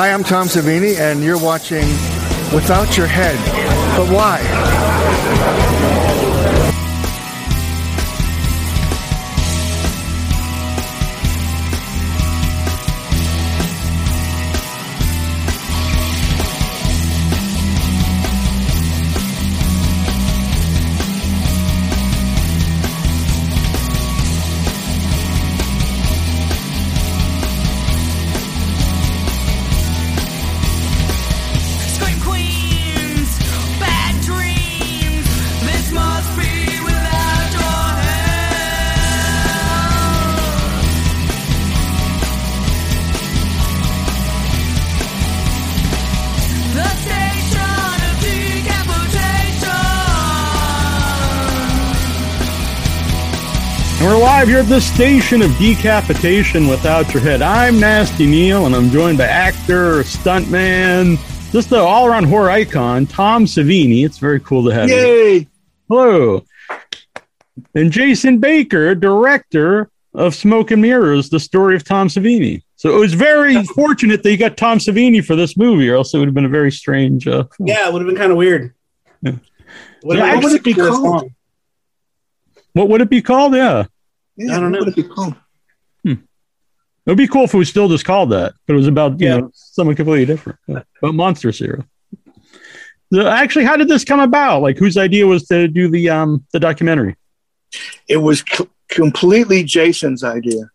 Hi, I'm Tom Savini, and you're watching Without Your Head. But why? And we're live here at the station of decapitation without your head. I'm Nasty Neal, and I'm joined by actor, stuntman, just an all-around horror icon, Tom Savini. It's very cool to have you. Yay! Hello. And Jason Baker, director of Smoke and Mirrors, the story of Tom Savini. So it was very fortunate that you got Tom Savini for this movie, or else it would have been a very strange. Uh. Yeah, it would have been kind of weird. Yeah. What, Yeah, what would it be called? What would it be called? Yeah. Yeah, I don't what know. would it be called? It would be cool if it was still just called that, but it was about you Yeah. know something completely different. Yeah. But Monster Zero. So actually, how did this come about? Like, whose idea was to do the um the documentary? It was c- completely Jason's idea.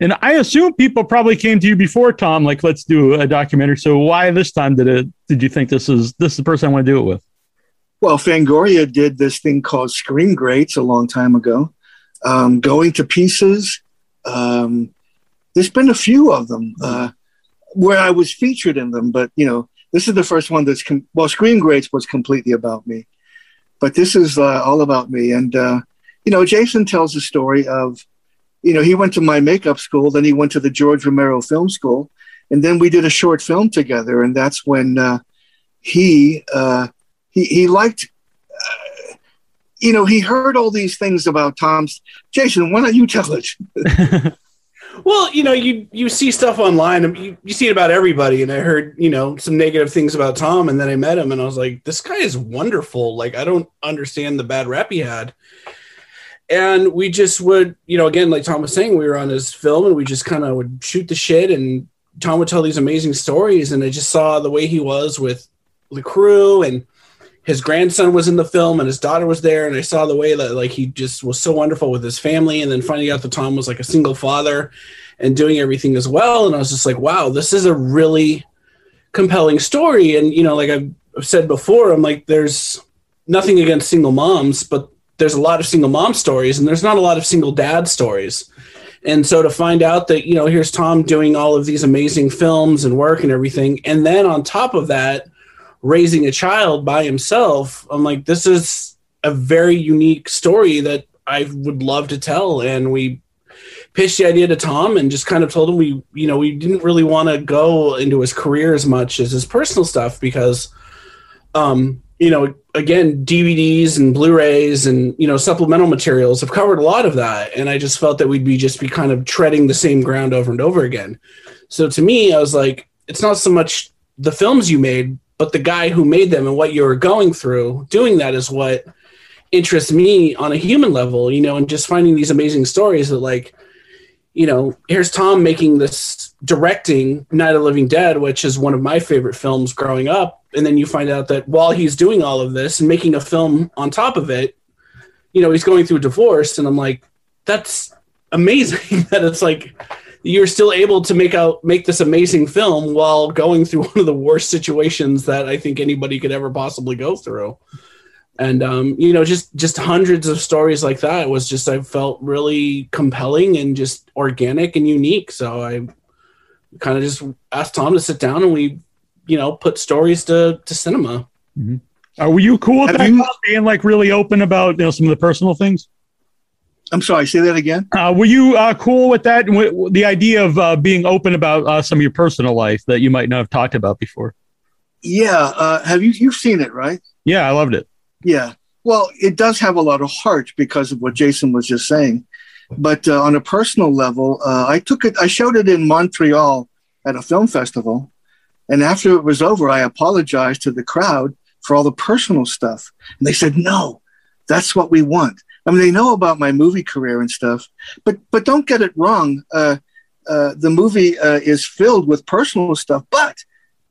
And I assume people probably came to you before Tom, like, let's do a documentary. So why this time did it? Did you think this is this is the person I want to do it with? Well, Fangoria did this thing called Screen Greats a long time ago. Um, going to pieces. Um, there's been a few of them uh, where I was featured in them, but you know, this is the first one that's com- well, Screen Greats was completely about me, but this is uh, all about me. And uh, you know, Jason tells the story of, you know, he went to my makeup school, then he went to the George Romero Film School, and then we did a short film together, and that's when uh, he uh, he he liked. Uh, you know, he heard all these things about Tom's. Jason, why don't you tell it? Well, you know, you you see stuff online, and you, you see it about everybody. And I heard, you know, some negative things about Tom, and then I met him, and I was like, this guy is wonderful. Like, I don't understand the bad rap he had. And we just would, you know, again, like Tom was saying, we were on his film, and we just kind of would shoot the shit, and Tom would tell these amazing stories, and I just saw the way he was with the crew, and his grandson was in the film, and his daughter was there, and I saw the way that like he just was so wonderful with his family, and then finding out that Tom was like a single father and doing everything as well, and I was just like, wow, this is a really compelling story, and you know, like I've said before, I'm like, there's nothing against single moms, but there's a lot of single mom stories, and there's not a lot of single dad stories. And so to find out that, you know, here's Tom doing all of these amazing films and work and everything. And then on top of that, raising a child by himself, I'm like, this is a very unique story that I would love to tell. And we pitched the idea to Tom and just kind of told him we, you know, we didn't really want to go into his career as much as his personal stuff because, um, you know, again, DVDs and Blu-rays and you know supplemental materials have covered a lot of that, and I just felt that we'd be just be kind of treading the same ground over and over again. So to me, I was like, it's not so much the films you made, but the guy who made them and what you were going through doing that is what interests me on a human level, you know, and just finding these amazing stories that like, you know, here's Tom making this directing Night of the Living Dead, which is one of my favorite films growing up. And then you find out that while he's doing all of this and making a film on top of it, you know, he's going through a divorce. And I'm like, that's amazing that it's like you're still able to make out make this amazing film while going through one of the worst situations that I think anybody could ever possibly go through. And um, you know, just just hundreds of stories like that was just I felt really compelling and just organic and unique. So I kind of just asked Tom to sit down and we, you know, put stories to to cinema. Uh, were you cool with that? you- being like really open about you know some of the personal things? I'm sorry, say that again. Uh, were you uh, cool with that? W- the idea of uh, being open about uh, some of your personal life that you might not have talked about before. Yeah, uh, have you you've seen it, right? Yeah, I loved it. Yeah. Well, it does have a lot of heart because of what Jason was just saying. But uh, on a personal level, uh, I took it. I showed it in Montreal at a film festival. And after it was over, I apologized to the crowd for all the personal stuff. And they said, no, that's what we want. I mean, they know about my movie career and stuff, but but don't get it wrong. Uh, uh, the movie uh, is filled with personal stuff, but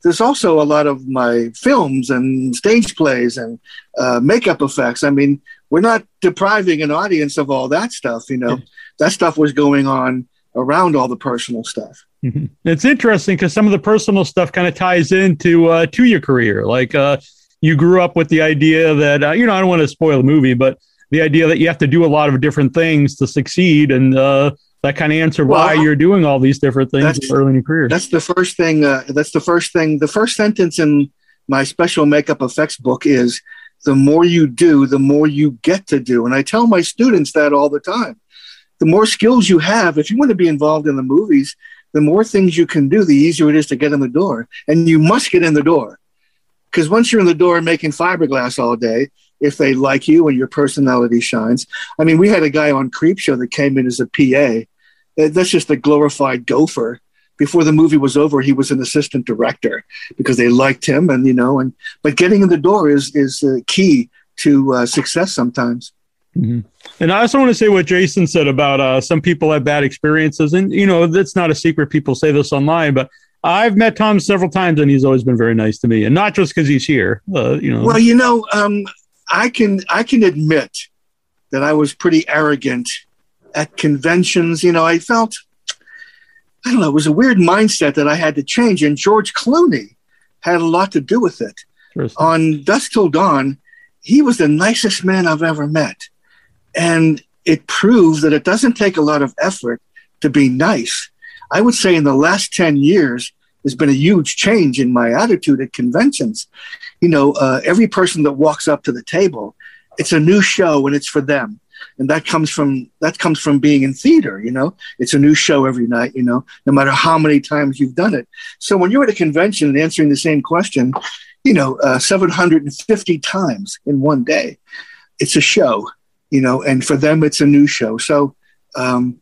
there's also a lot of my films and stage plays and uh, makeup effects. I mean, we're not depriving an audience of all that stuff. You know, that stuff was going on around all the personal stuff. Mhm. It's interesting because some of the personal stuff kind of ties into uh, to your career. Like uh, you grew up with the idea that uh, you know I don't want to spoil the movie, but the idea that you have to do a lot of different things to succeed, and uh, that kind of answered why Well, you're doing all these different things early in your career. That's the first thing. Uh, that's the first thing. The first sentence in my special makeup effects book is the more you do, the more you get to do. And I tell my students that all the time. The more skills you have, if you want to be involved in the movies, the more things you can do, the easier it is to get in the door. And you must get in the door. Because once you're in the door making fiberglass all day, if they like you and your personality shines. I mean, we had a guy on Creepshow that came in as a PA. That's just a glorified gopher before the movie was over, he was an assistant director because they liked him, and you know, and but getting in the door is is uh, key to uh, success sometimes. Mhm. And I also want to say what Jason said about uh, some people have bad experiences, and you know that's not a secret. People say this online, but I've met Tom several times, and he's always been very nice to me, and not just because he's here. Uh, you know, Well, you know, um, I can I can admit that I was pretty arrogant at conventions. You know, I felt I don't know, it was a weird mindset that I had to change, and George Clooney had a lot to do with it. On Dusk Till Dawn, he was the nicest man I've ever met. And it proves that it doesn't take a lot of effort to be nice. I would say in the last 10 years, there's been a huge change in my attitude at conventions. You know, uh, every person that walks up to the table, it's a new show and it's for them. And that comes from that comes from being in theater, you know. It's a new show every night, you know, no matter how many times you've done it. So when you're at a convention and answering the same question, you know, uh, 750 times in one day. It's a show, you know, and for them, it's a new show. So um,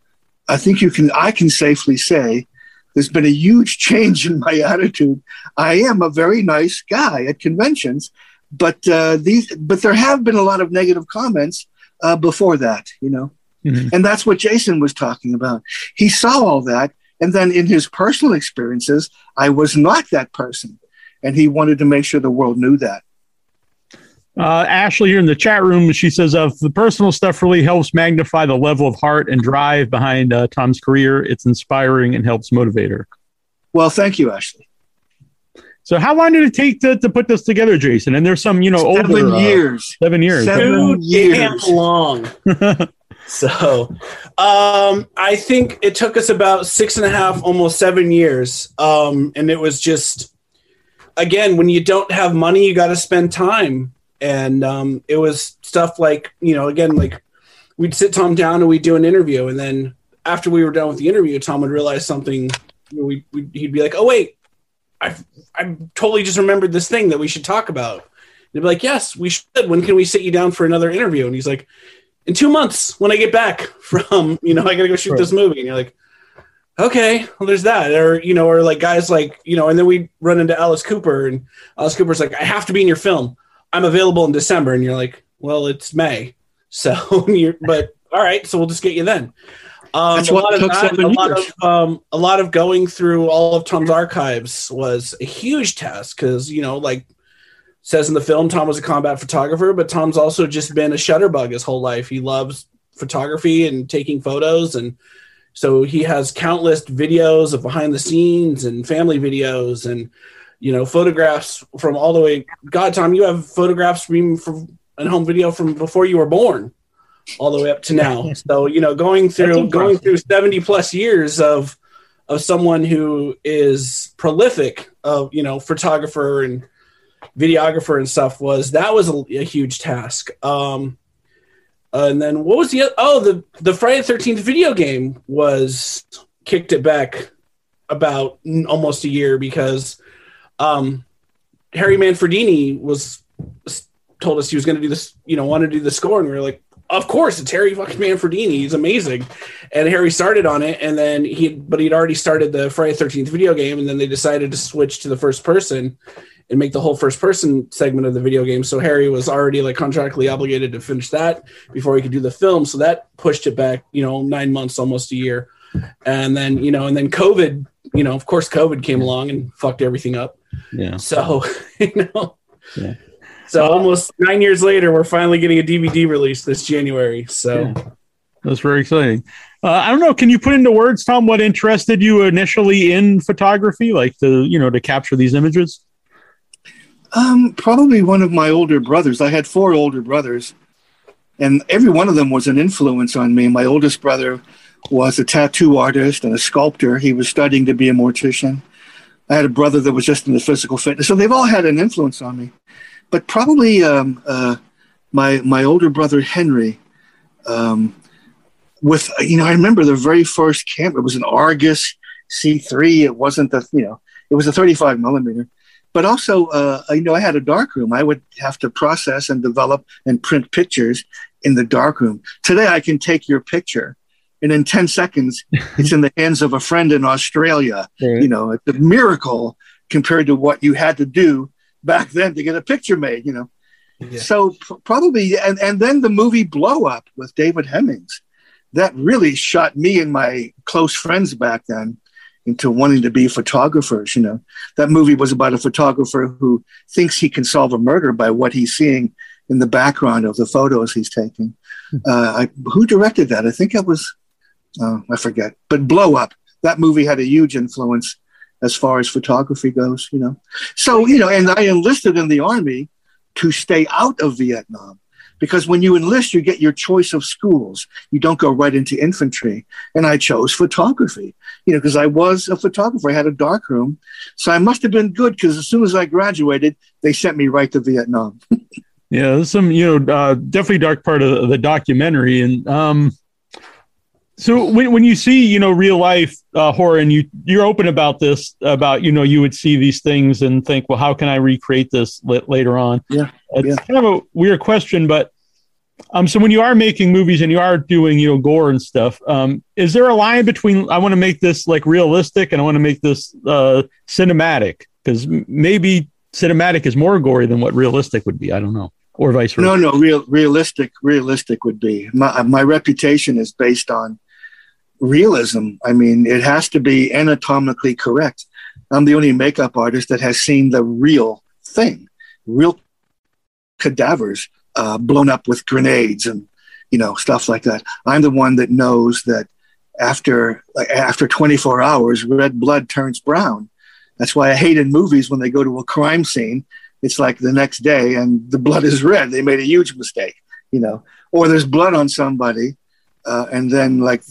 I think you can, I can safely say there's been a huge change in my attitude. I am a very nice guy at conventions, but uh, these, but there have been a lot of negative comments uh, before that, you know, Mhm. and that's what Jason was talking about. He saw all that. And then in his personal experiences, I was not that person and he wanted to make sure the world knew that. Uh, Ashley here in the chat room, she says, "Of the personal stuff really helps magnify the level of heart and drive behind uh, Tom's career. It's inspiring and helps motivate her." Well, thank you, Ashley. So, how long did it take to, to put this together, Jason? And there's some, you know, Seven older uh, years. seven years. Seven- Too years. damn long. so, um, I think it took us about six and a half, almost seven years. Um, and it was just, again, when you don't have money, you got to spend time. And um, it was stuff like, you know, again, like we'd sit Tom down and we'd do an interview. And then after we were done with the interview, Tom would realize something. We, we, he'd be like, oh, wait, I, I totally just remembered this thing that we should talk about. They'd be like, yes, we should. When can we sit you down for another interview? And he's like, in two months when I get back from, you know, I got to go shoot Right. this movie. And you're like, okay, well, there's that. Or, you know, or like guys like, you know, and then we run into Alice Cooper and Alice Cooper's like, I have to be in your film. I'm available in December. And you're like, well, it's May. So you're, but all right, so we'll just get you then. Um, That's a why lot it of took that, seven a lot of um, a lot of going through all of Tom's archives was a huge task because you know, like says in the film, Tom was a combat photographer, but Tom's also just been a shutterbug his whole life. He loves photography and taking photos, and so he has countless videos of behind the scenes and family videos and you know photographs from all the way. God, Tom, you have photographs from from and home video from before you were born all the way up to now. So you know, going through going through seventy plus years of of someone who is prolific of you know photographer and videographer and stuff was that was a, a huge task. Um, and then what was the oh the the Friday Thirteenth video game was kicked it back about n- almost a year because um, Harry Manfredini was told us he was going to do this, you know, wanted to do the score, and we were like, of course, it's Harry fucking Manfredini. He's amazing. And Harry started on it, and then he, but he'd already started the Friday Thirteenth video game, and then they decided to switch to the first person and make the whole first person segment of the video game. So Harry was already like contractually obligated to finish that before he could do the film. So that pushed it back, you know, nine months, almost a year. And then, you know, and then COVID, you know, of course, COVID came along and fucked everything up. Yeah. So, you know, Yeah. so almost nine years later, we're finally getting a DVD release this January. So, Yeah. That's very exciting. Uh, I don't know. Can you put into words, Tom, what interested you initially in photography, like to you know to capture these images? Um, probably one of my older brothers. I had four older brothers, and every one of them was an influence on me. My oldest brother was a tattoo artist and a sculptor. He was studying to be a mortician. I had a brother that was just into physical fitness. So they've all had an influence on me. But probably um, uh, my my older brother Henry. Um, with you know, I remember the very first camera. It was an Argus C3. It wasn't the you know, it was a 35 millimeter but also uh, you know i had a dark room i would have to process and develop and print pictures in the dark room today i can take your picture and in 10 seconds it's in the hands of a friend in australia you know it's a miracle compared to what you had to do back then to get a picture made you know Yeah. so probably and and then the movie blow up with david hemmings that really shot me and my close friends back then into wanting to be photographers you know that movie was about a photographer who thinks he can solve a murder by what he's seeing in the background of the photos he's taking. Uh, I, who directed that? I think it was, uh, I forget, but Blow Up. That movie had a huge influence as far as photography goes, you know. So, you know, and I enlisted in the army to stay out of Vietnam because when you enlist, you get your choice of schools. You don't go right into infantry. And I chose photography, you know, because I was a photographer. I had a dark room. So I must have been good because as soon as I graduated, they sent me right to Vietnam. Yeah, there's some, you know, uh, definitely dark part of the documentary. And um, so when, when you see, you know, real life uh, horror and you, you're open about this, about, you know, you would see these things and think, well, how can I recreate this la- later on? Yeah, It's yeah. kind of a weird question, but um, so when you are making movies and you are doing, you know, gore and stuff, um, is there a line between I want to make this like realistic and I want to make this uh, cinematic? Because maybe cinematic is more gory than what realistic would be. I don't know, or vice versa. No, no, real, realistic, realistic would be. My, my reputation is based on realism. I mean, it has to be anatomically correct. I'm the only makeup artist that has seen the real thing, real cadavers uh, blown up with grenades and you know stuff like that. I'm the one that knows that after after 24 hours, red blood turns brown. That's why I hate in movies when they go to a crime scene. It's like the next day and the blood is red. They made a huge mistake, you know. Or there's blood on somebody, uh, and then like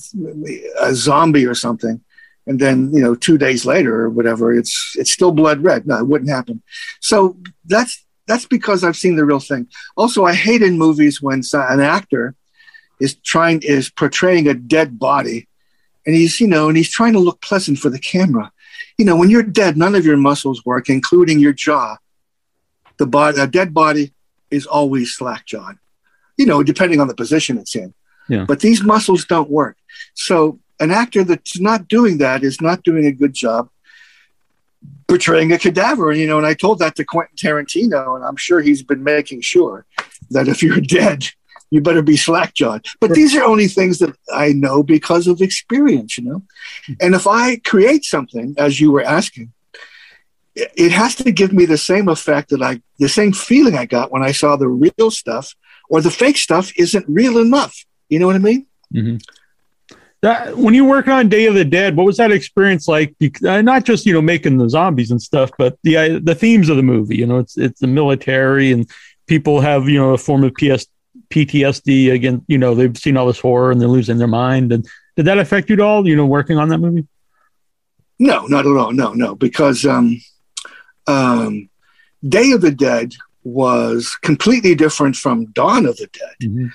a zombie or something, and then you know two days later or whatever, it's it's still blood red. No, it wouldn't happen. So that's that's because I've seen the real thing. Also, I hate in movies when an actor is trying is portraying a dead body, and he's you know and he's trying to look pleasant for the camera. You know, when you're dead, none of your muscles work, including your jaw. The body, a dead body, is always slack jawed. You know, depending on the position it's in. Yeah. But these muscles don't work. So an actor that's not doing that is not doing a good job portraying a cadaver. You know, and I told that to Quentin Tarantino, and I'm sure he's been making sure that if you're dead, you better be slack jawed. But these are only things that I know because of experience, you know. Hmm. And if I create something, as you were asking, it has to give me the same effect that I, the same feeling I got when I saw the real stuff, or the fake stuff isn't real enough. You know what I mean? Mhm. That, when you work on Day of the Dead, what was that experience like? Uh, not just you know making the zombies and stuff, but the uh, the themes of the movie. You know, it's it's the military and people have you know a form of PS, PTSD. Again, you know they've seen all this horror and they're losing their mind. And did that affect you at all? You know, working on that movie? No, not at all. No, no, because um, um, Day of the Dead was completely different from Dawn of the Dead.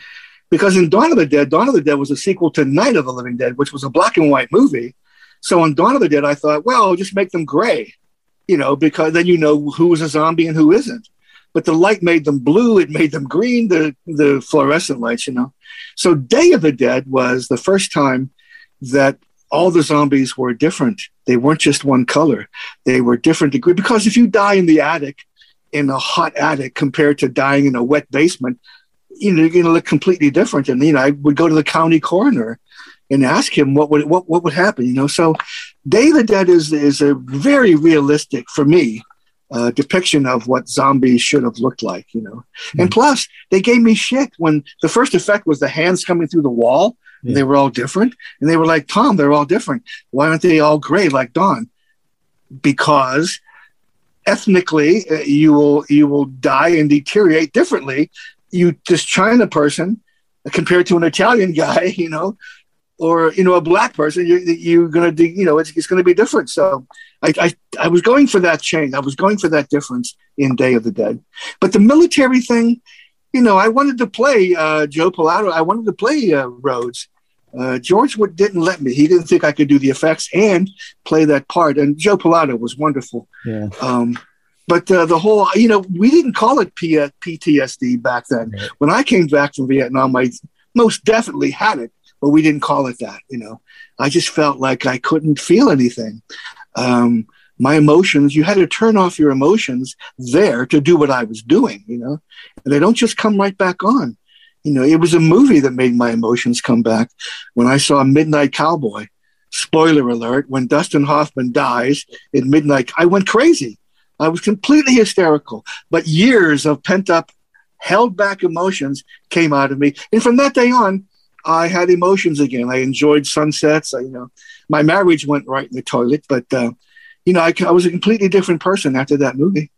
Because in Dawn of the Dead, Dawn of the Dead was a sequel to Night of the Living Dead, which was a black and white movie. So on Dawn of the Dead, I thought, well, just make them gray, you know, because then you know who is a zombie and who isn't. But the light made them blue, it made them green, the the fluorescent lights, you know. So Day of the Dead was the first time that all the zombies were different. They weren't just one color. They were different degree because if you die in the attic, in a hot attic compared to dying in a wet basement, you know, you're going to look completely different. And, you know, I would go to the county coroner and ask him what would, what, what would happen, you know? So Day of the Dead is, is a very realistic for me, uh, depiction of what zombies should have looked like, you know. And plus, they gave me shit when the first effect was the hands coming through the wall. And they were all different, and they were like Tom. They're all different. Why aren't they all gray like Dawn? Because ethnically, uh, you will you will die and deteriorate differently. You this China person compared to an Italian guy, you know, or you know a black person, you're, you're gonna do, you know it's, it's gonna be different. So I, I I was going for that change. I was going for that difference in Day of the Dead, but the military thing, you know, I wanted to play uh, Joe Pilato. I wanted to play uh, Rhodes. Uh, George would, didn't let me. He didn't think I could do the effects and play that part. And Joe Pilato was wonderful. Yeah. Um, but uh, the whole, you know, we didn't call it P- PTSD back then. Right. When I came back from Vietnam, I most definitely had it, but we didn't call it that. You know, I just felt like I couldn't feel anything. Um, my emotions, you had to turn off your emotions there to do what I was doing. You know, and they don't just come right back on. You know, it was a movie that made my emotions come back when I saw Midnight Cowboy. Spoiler alert: when Dustin Hoffman dies in Midnight, I went crazy. I was completely hysterical. But years of pent up, held back emotions came out of me, and from that day on, I had emotions again. I enjoyed sunsets. I, you know, my marriage went right in the toilet, but uh, you know, I, I was a completely different person after that movie.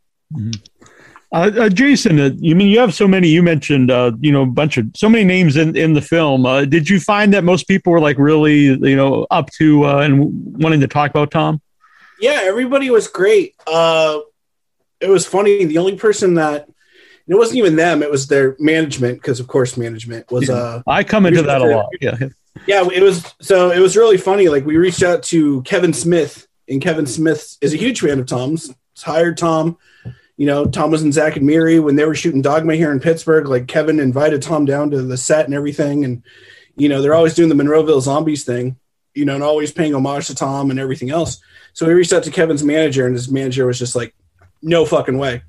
Uh, uh, Jason, uh, you mean you have so many? You mentioned, uh, you know, a bunch of so many names in in the film. Uh, did you find that most people were like really, you know, up to uh, and wanting to talk about Tom? Yeah, everybody was great. Uh, it was funny. The only person that it wasn't even them; it was their management, because of course, management was. Uh, I come into that a lot. Yeah, yeah, it was. So it was really funny. Like we reached out to Kevin Smith, and Kevin Smith is a huge fan of Tom's. He's hired Tom. You know, Tom was in Zack and Miri when they were shooting Dogma here in Pittsburgh. Like Kevin invited Tom down to the set and everything, and you know they're always doing the Monroeville Zombies thing. You know, and always paying homage to Tom and everything else. So we reached out to Kevin's manager, and his manager was just like, "No fucking way."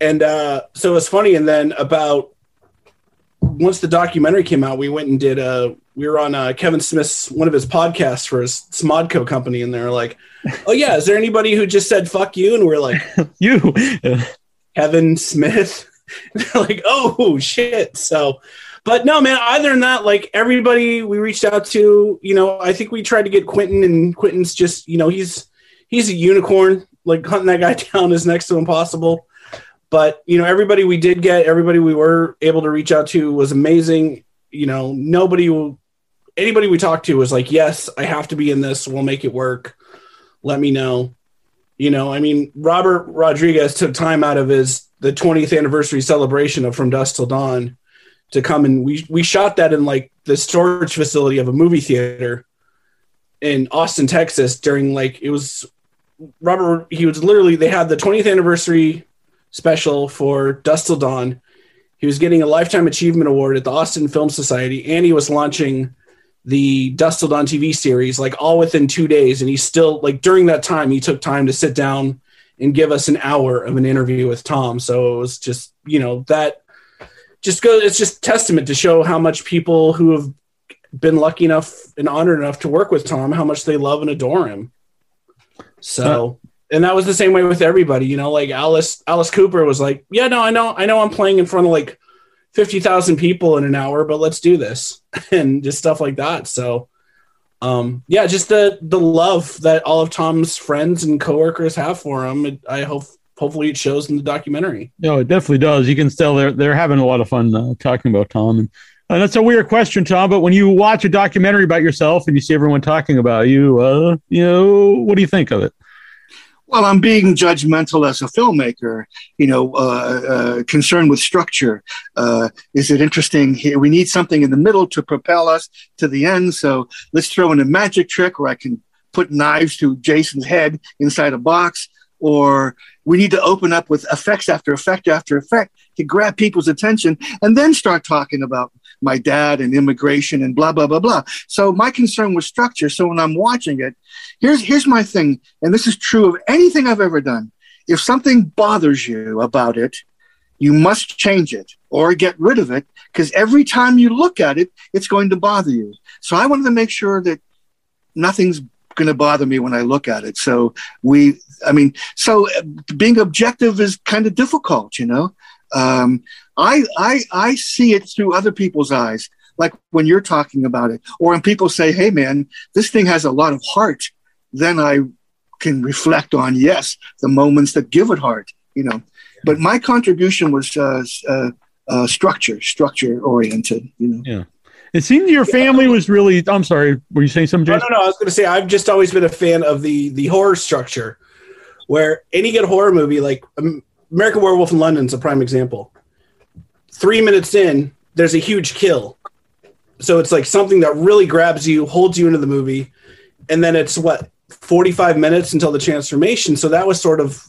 And uh, so it was funny. And then about once the documentary came out, we went and did a. We were on uh, Kevin Smith's one of his podcasts for his Smodco company, and they're like, "Oh yeah, is there anybody who just said fuck you?" And we're like, you. Kevin Smith. They're like, oh shit. So, but no, man. Other than that, like everybody we reached out to, you know, I think we tried to get Quentin, and Quentin's just, you know, he's he's a unicorn. Like hunting that guy down is next to impossible. But you know, everybody we did get, everybody we were able to reach out to was amazing. You know, nobody, anybody we talked to was like, yes, I have to be in this. We'll make it work. Let me know. You know, I mean, Robert Rodriguez took time out of his the 20th anniversary celebration of From Dusk Till Dawn to come and we we shot that in like the storage facility of a movie theater in Austin, Texas during like it was Robert he was literally they had the 20th anniversary special for Dusk Till Dawn. He was getting a lifetime achievement award at the Austin Film Society and he was launching the Dusk Till Dawn TV series like all within two days. And he still like during that time he took time to sit down and give us an hour of an interview with Tom. So it was just you know that just go. It's just testament to show how much people who have been lucky enough and honored enough to work with Tom, how much they love and adore him. So. And that was the same way with everybody, you know. Like Alice, Alice Cooper was like, "Yeah, no, I know, I know, I'm playing in front of like fifty thousand people in an hour, but let's do this," and just stuff like that. So, um, yeah, just the the love that all of Tom's friends and coworkers have for him. It, I hope, hopefully, it shows in the documentary. No, it definitely does. You can tell they're they're having a lot of fun uh, talking about Tom, and, and that's a weird question, Tom. But when you watch a documentary about yourself and you see everyone talking about you, uh, you know, what do you think of it? Well, I'm being judgmental as a filmmaker, you know, uh, uh, concerned with structure. Uh, is it interesting here? We need something in the middle to propel us to the end. So let's throw in a magic trick where I can put knives to Jason's head inside a box. Or we need to open up with effects after effect after effect to grab people's attention and then start talking about my dad and immigration and blah blah blah blah. So my concern was structure. So when I'm watching it, here's here's my thing, and this is true of anything I've ever done. If something bothers you about it, you must change it or get rid of it because every time you look at it, it's going to bother you. So I wanted to make sure that nothing's going to bother me when I look at it. So we, I mean, so uh, being objective is kind of difficult, you know. Um, I, I, I see it through other people's eyes, like when you're talking about it, or when people say, "Hey, man, this thing has a lot of heart," then I can reflect on yes, the moments that give it heart, you know. But my contribution was uh, uh, uh, structure, structure oriented, you know. Yeah. It seemed your family was really. I'm sorry. Were you saying something, No, Jason? no, no. I was going to say I've just always been a fan of the the horror structure, where any good horror movie, like um, American Werewolf in London, is a prime example. Three minutes in, there's a huge kill, so it's like something that really grabs you, holds you into the movie, and then it's what 45 minutes until the transformation. So that was sort of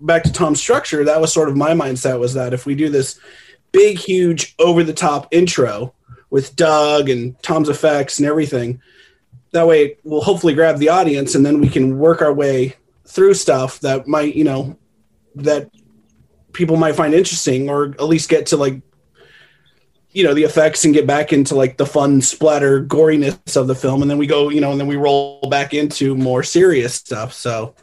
back to Tom's structure. That was sort of my mindset was that if we do this big, huge, over the top intro with Doug and Tom's effects and everything, that way we'll hopefully grab the audience and then we can work our way through stuff that might you know that people might find interesting or at least get to like you know the effects and get back into like the fun splatter goriness of the film and then we go you know and then we roll back into more serious stuff so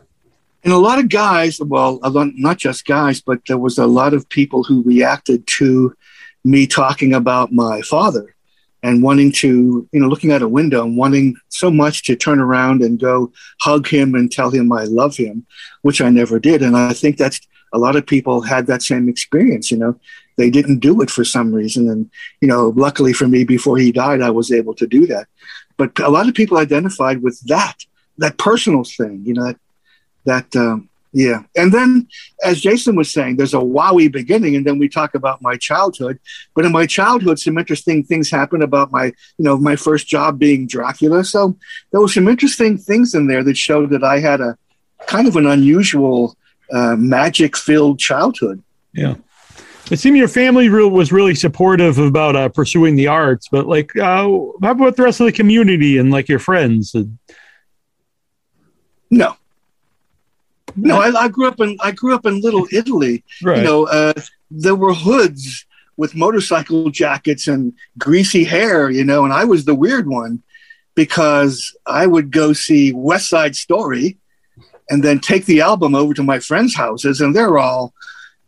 And a lot of guys, well, lot, not just guys, but there was a lot of people who reacted to me talking about my father and wanting to, you know, looking out a window and wanting so much to turn around and go hug him and tell him I love him, which I never did. And I think that's a lot of people had that same experience, you know. They didn't do it for some reason. And, you know, luckily for me, before he died, I was able to do that. But a lot of people identified with that, that personal thing, you know, that, that um, yeah. And then, as Jason was saying, there's a wowie beginning, and then we talk about my childhood. But in my childhood, some interesting things happened about my, you know, my first job being Dracula. So there was some interesting things in there that showed that I had a kind of an unusual, uh, magic-filled childhood. Yeah. It seemed your family real was really supportive about uh, pursuing the arts, but like, uh, how about the rest of the community and like your friends? No. No, I, I grew up in I grew up in Little Italy. Right. you know, uh, there were hoods with motorcycle jackets and greasy hair, you know, and I was the weird one because I would go see West Side Story and then take the album over to my friends' houses, and they're all,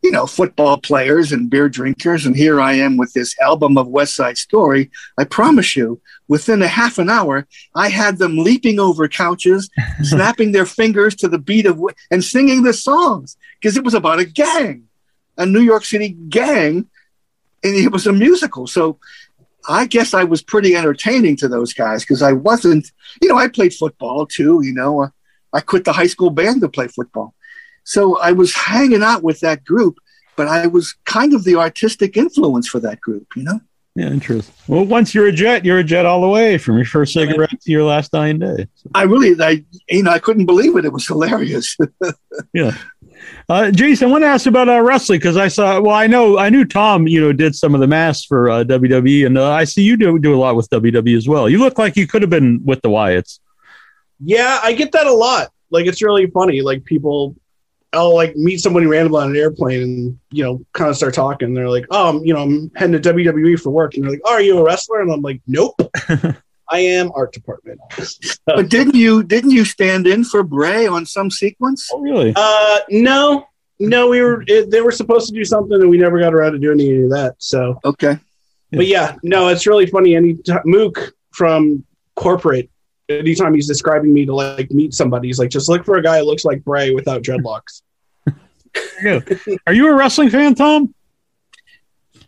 you know, football players and beer drinkers. And here I am with this album of West Side Story. I promise you, within a half an hour, I had them leaping over couches, snapping their fingers to the beat of and singing the songs because it was about a gang, a New York City gang, and it was a musical. So I guess I was pretty entertaining to those guys because I wasn't, you know, I played football too. You know, uh, I quit the high school band to play football, so I was hanging out with that group. But I was kind of the artistic influence for that group, you know. Yeah, interesting. Well, once you're a jet, you're a jet all the way from your first cigarette to your last dying day. I really, I, you know, I couldn't believe it. It was hilarious. Yeah. Uh, Jason, I want to ask about uh, wrestling because I saw. Well, I know I knew Tom. You know, did some of the masks for uh, WWE, and uh, I see you do do a lot with WWE as well. You look like you could have been with the Wyatts. Yeah i get that a lot like it's really funny like people i'll like meet somebody randomly on an airplane and you know kind of start talking they're like oh I'm, you know i'm heading to wwe for work and they're like oh, are you a wrestler and i'm like nope i am art department but didn't you, didn't you stand in for Bray on some sequence? Oh, really? Uh, no, no, we were it, they were supposed to do something and we never got around to doing any of that. So, Okay. but yeah, no, it's really funny. Any Mook from corporate, anytime he's describing me to like meet somebody, he's like, just look for a guy who looks like Bray without dreadlocks. Are you a wrestling fan, Tom?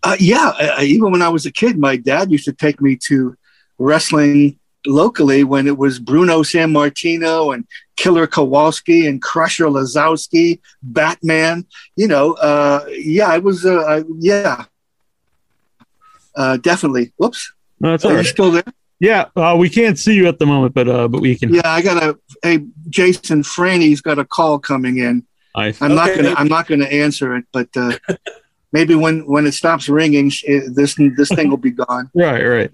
Uh, yeah, uh, even when I was a kid, my dad used to take me to wrestling locally when it was Bruno Sammartino and Killer Kowalski and Crusher Lisowski, Batman. You know, uh, yeah, I was, uh, I, yeah, uh, definitely. Whoops, No, that's are all you still there? Yeah, uh, we can't see you at the moment, but uh, but we can. Yeah, I got a. Hey, Jason Franny's got a call coming in. I, I'm not gonna. I'm not gonna answer it, but uh, maybe when when it stops ringing, it, this this thing will be gone. Right, right.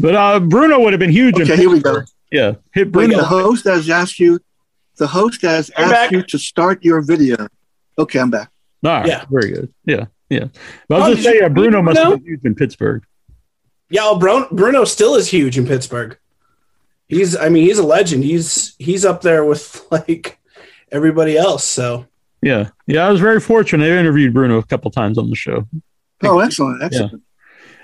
But uh, Bruno would have been huge. in Okay, here we go. Yeah, hit Wait, Bruno. the host has asked you. The host has I'm asked back. you to start your video. Okay, I'm back. All right, Yeah. very good. Yeah, yeah. But I Oh, was did just you saying, meet Bruno must Bruno? have been huge in Pittsburgh. Yeah, well, Bruno, Bruno still is huge in Pittsburgh. He's, I mean, he's a legend. He's he's up there with like everybody else. So Yeah, yeah. I was very fortunate. I interviewed Bruno a couple times on the show. Oh, excellent, excellent.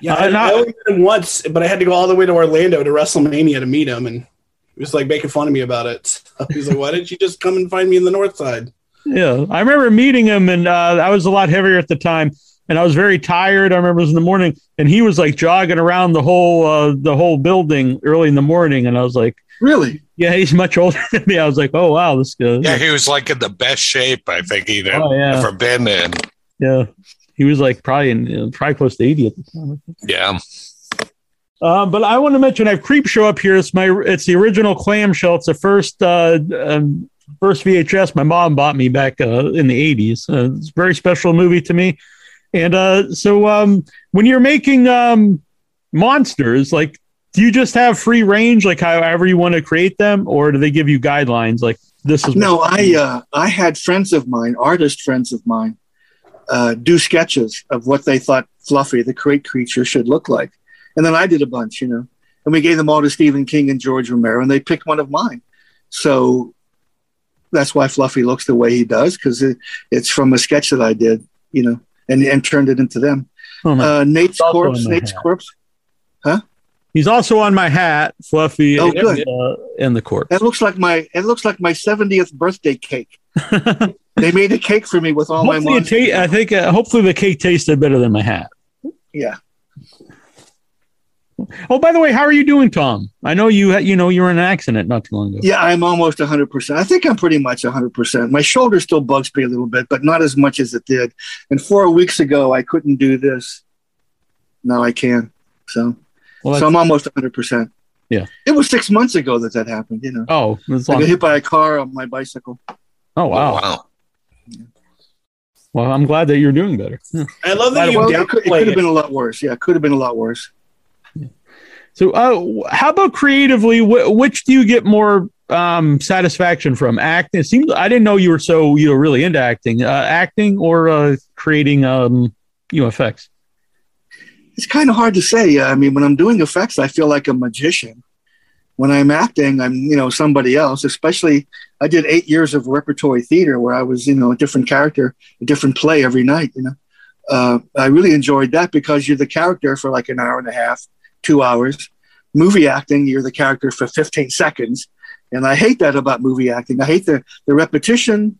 yeah, Uh, I, not- I only met him once, but I had to go all the way to Orlando to WrestleMania to meet him, and he was like making fun of me about it. So he's like, "Why didn't you just come and find me in the North Side?" Yeah, I remember meeting him, and uh, I was a lot heavier at the time, and I was very tired. I remember it was in the morning, and he was like jogging around the whole uh, the whole building early in the morning, and I was like, Really? "Yeah, he's much older than me." I was like, "Oh wow, this guy." Yeah, he was like in the best shape I think he'd Oh, yeah. ever been in. yeah. He was like probably in, you know, probably close to eighty at the time. Yeah. Um, but I want to mention I have Creepshow up here. It's my it's the original clamshell. It's the first uh, um, first VHS my mom bought me back uh, in the eighties. Uh, it's a very special movie to me. And uh, so um, when you're making um, monsters, like do you just have free range, like however you want to create them, or do they give you guidelines like this is No, I uh, I had friends of mine, artist friends of mine, uh, do sketches of what they thought Fluffy, the great creature, should look like, and then I did a bunch, you know, and we gave them all to Stephen King and George Romero, and they picked one of mine. So that's why Fluffy looks the way he does because it, it's from a sketch that I did, you know, and and turned it into them. Oh, my- Uh, Nate's corpse, Nate's hat. corpse. Huh? He's also on my hat, Fluffy, Oh, and, good. uh, and the corpse. That looks like my it looks like my seventieth birthday cake. they made a cake for me with all my hopefully, monsters. ta- I think uh, hopefully the cake tasted better than my hat. yeah. Oh, by the way, how are you doing, Tom? I know you you know you were in an accident not too long ago. Yeah, I'm almost 100%. I think I'm pretty much 100%. My shoulder still bugs me a little bit, but not as much as it did. And four weeks ago, I couldn't do this. Now I can. So, Well, so I'm almost 100%. Yeah. It was six months ago that that happened, you know. oh, that's I got hit by a car on my bicycle. oh wow. Oh, wow. Well, I'm glad that you're doing better. Yeah. I love that you Well, it could, it could have been a lot worse. Yeah, it could have been a lot worse. So, uh, how about creatively? Wh- which do you get more um, satisfaction from? Acting? It seems I didn't know you were so you know really into acting. Uh, acting or uh, creating um, you know effects. It's kind of hard to say. I mean, when I'm doing effects, I feel like a magician. When I'm acting, I'm, you know, somebody else, especially I did eight years of repertory theater where I was, you know, a different character, a different play every night, you know. Uh, I really enjoyed that because you're the character for like an hour and a half, two hours. Movie acting, you're the character for 15 seconds. And I hate that about movie acting. I hate the, the repetition.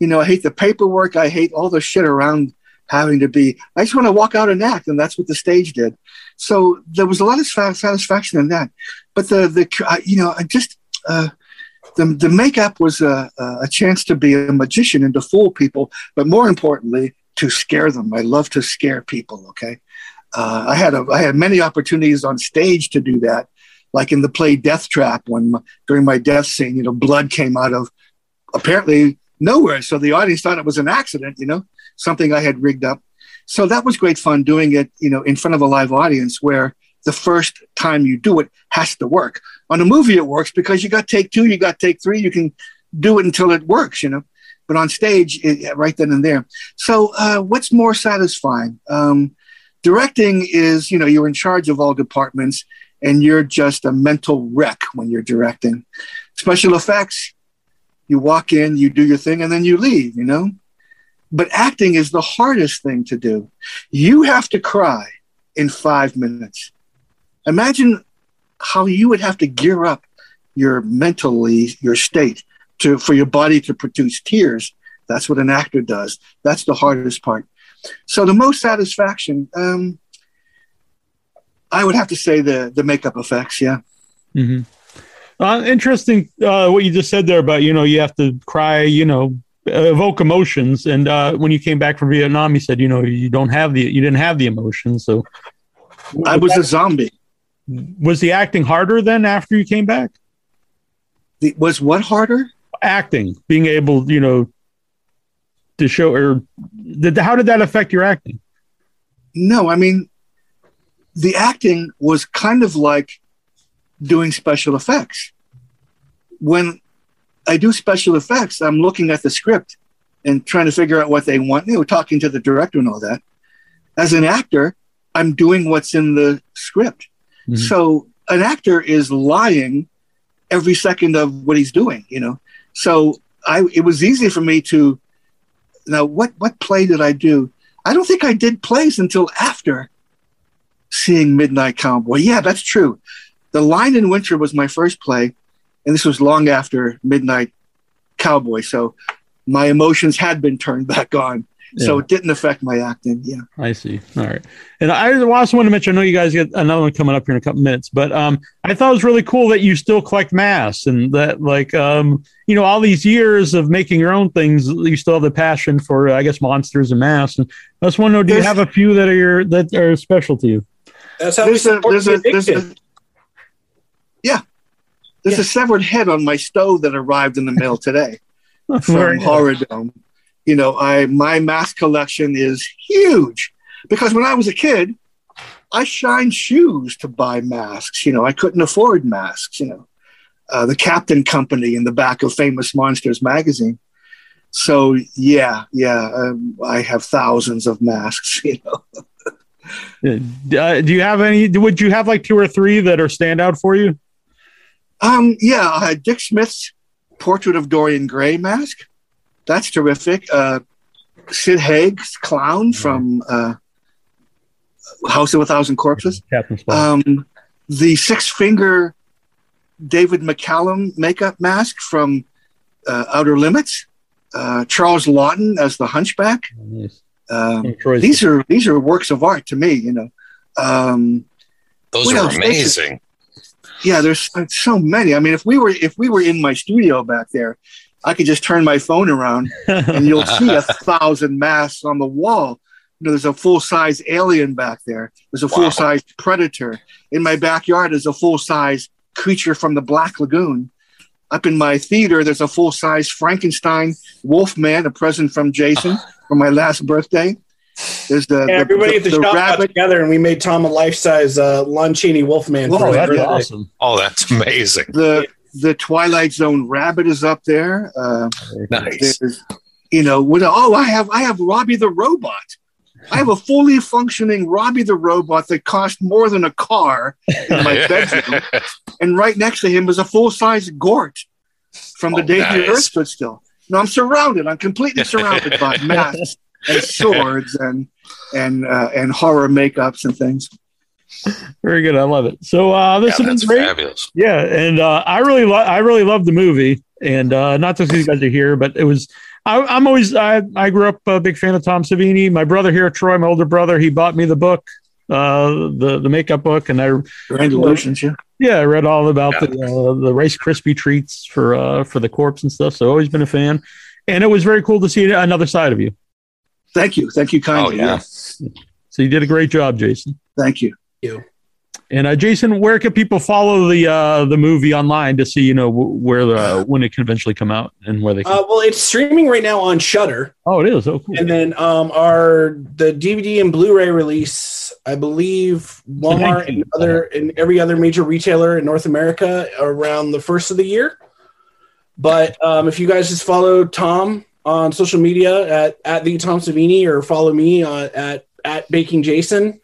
You know, I hate the paperwork. I hate all the shit around having to be i just want to walk out and act and that's what the stage did so there was a lot of satisfaction in that but the the you know i just uh the, the makeup was a, a chance to be a magician and to fool people but more importantly to scare them i love to scare people okay uh, i had a, i had many opportunities on stage to do that like in the play death trap when my, during my death scene you know blood came out of apparently nowhere so the audience thought it was an accident you know something I had rigged up. So that was great fun doing it, you know, in front of a live audience where the first time you do it has to work. On a movie, it works because you got take two, you got take three, you can do it until it works, you know. But on stage, it, right then and there. So, uh, what's more satisfying? Um, directing is, you know, you're in charge of all departments and you're just a mental wreck when you're directing. Special effects, you walk in, you do your thing, and then you leave, you know but acting is the hardest thing to do. You have to cry in five minutes. Imagine how you would have to gear up your mentally your state to for your body to produce tears. That's what an actor does. That's the hardest part. So the most satisfaction, um, I would have to say the the makeup effects. Yeah. Mm-hmm. Uh, interesting uh, what you just said there about you know you have to cry you know evoke emotions and uh, when you came back from Vietnam you said you know you don't have the you didn't have the emotions so I was a zombie. was the acting harder then after you came back The, was what harder? acting being able you know to show or did how did that affect your acting no, I mean, the acting was kind of like doing special effects. When I do special effects, I'm looking at the script and trying to figure out what they want. You know, talking to the director and all that. As an actor, I'm doing what's in the script. Mhm. So an actor is lying every second of what he's doing, you know. So I it was easy for me to now what what play did I do? I don't think I did plays until after seeing Midnight Cowboy. Yeah, that's true. The Lion in Winter was my first play, and this was long after Midnight Cowboy. So my emotions had been turned back on. So it didn't affect my acting. Yeah. I see. All right. And I also want to mention, I know you guys get another one coming up here in a couple minutes, but um, I thought it was really cool that you still collect masks and that, like, um, you know, all these years of making your own things, you still have the passion for, I guess, monsters and masks. And I just want to know, do you have a few that are your, that are special to you? That's how we There's a, there's the a, there's a, yeah. There's Yeah. a severed head on my stove that arrived in the mail today. From. Horror Dome. You know, I my mask collection is huge because when I was a kid, I shined shoes to buy masks. You know, I couldn't afford masks. You know, uh, the Captain Company in the back of Famous Monsters magazine. So yeah, yeah, um, I have thousands of masks. You know, Uh, do you have any, would you have like two or three that are stand out for you? um, yeah, I had Dick Smith's Portrait of Dorian Gray mask. That's terrific. Uh, Sid Haig's clown from uh, House of a Thousand Corpses. Captain Spaulding. Um, the six finger David McCallum makeup mask from uh, Outer Limits. Uh, Charles Laughton as the Hunchback. Nice. Um, Troy's- these are these are works of art to me. You know. Um, Those are else? amazing. yeah, there's so many. I mean, if we were if we were in my studio back there, I could just turn my phone around and you'll see a thousand masks on the wall. You know, there's a full size alien back there. There's a Wow. full size predator. In my backyard, there's a full size creature from the Black Lagoon. Up in my theater, there's a full size Frankenstein Wolfman, a present from Jason for my last birthday. There's the, And the, everybody the, at the, the shop got rabbit. together and we made Tom a life size uh, Lon Chaney Wolfman. Whoa, for his that's birthday. awesome. Oh, that's amazing. The the Twilight Zone rabbit is up there. Uh, Nice. You know, what, oh, I have I have Robbie the robot. I have a fully functioning Robbie the robot that cost more than a car in my bedroom, and right next to him is a full size Gort from the Oh, day the nice. Earth stood still. No, I'm surrounded. I'm completely surrounded by masks and swords and and uh, and horror makeups and things. Very good. I love it. So uh, this Yeah, has been great. fabulous. Yeah, and uh, I really, lo- I really love the movie, and uh, not just because you guys are here, but it was. I, I'm always. I, I grew up a big fan of Tom Savini. My brother here, Troy, my older brother, he bought me the book, uh, the the makeup book, and I Grand illusions, yeah. yeah, I read all about Yeah. the uh, the Rice Krispie treats for uh, for the corpse and stuff. So always been a fan, and it was very cool to see another side of you. Thank you, thank you kindly. Oh, kindly. yeah. So you did a great job, Jason. Thank you. And uh, Jason, where can people follow the uh, the movie online to see you know where the, when it can eventually come out and where they can? Uh, well, it's streaming right now on Shudder, oh, it is. Oh, cool. and then um, our the DVD and Blu-ray release, I believe Walmart and other and every other major retailer in North America around the first of the year. But um, if you guys just follow Tom on social media at at the Tom Savini or follow me on, at at Baking Jason,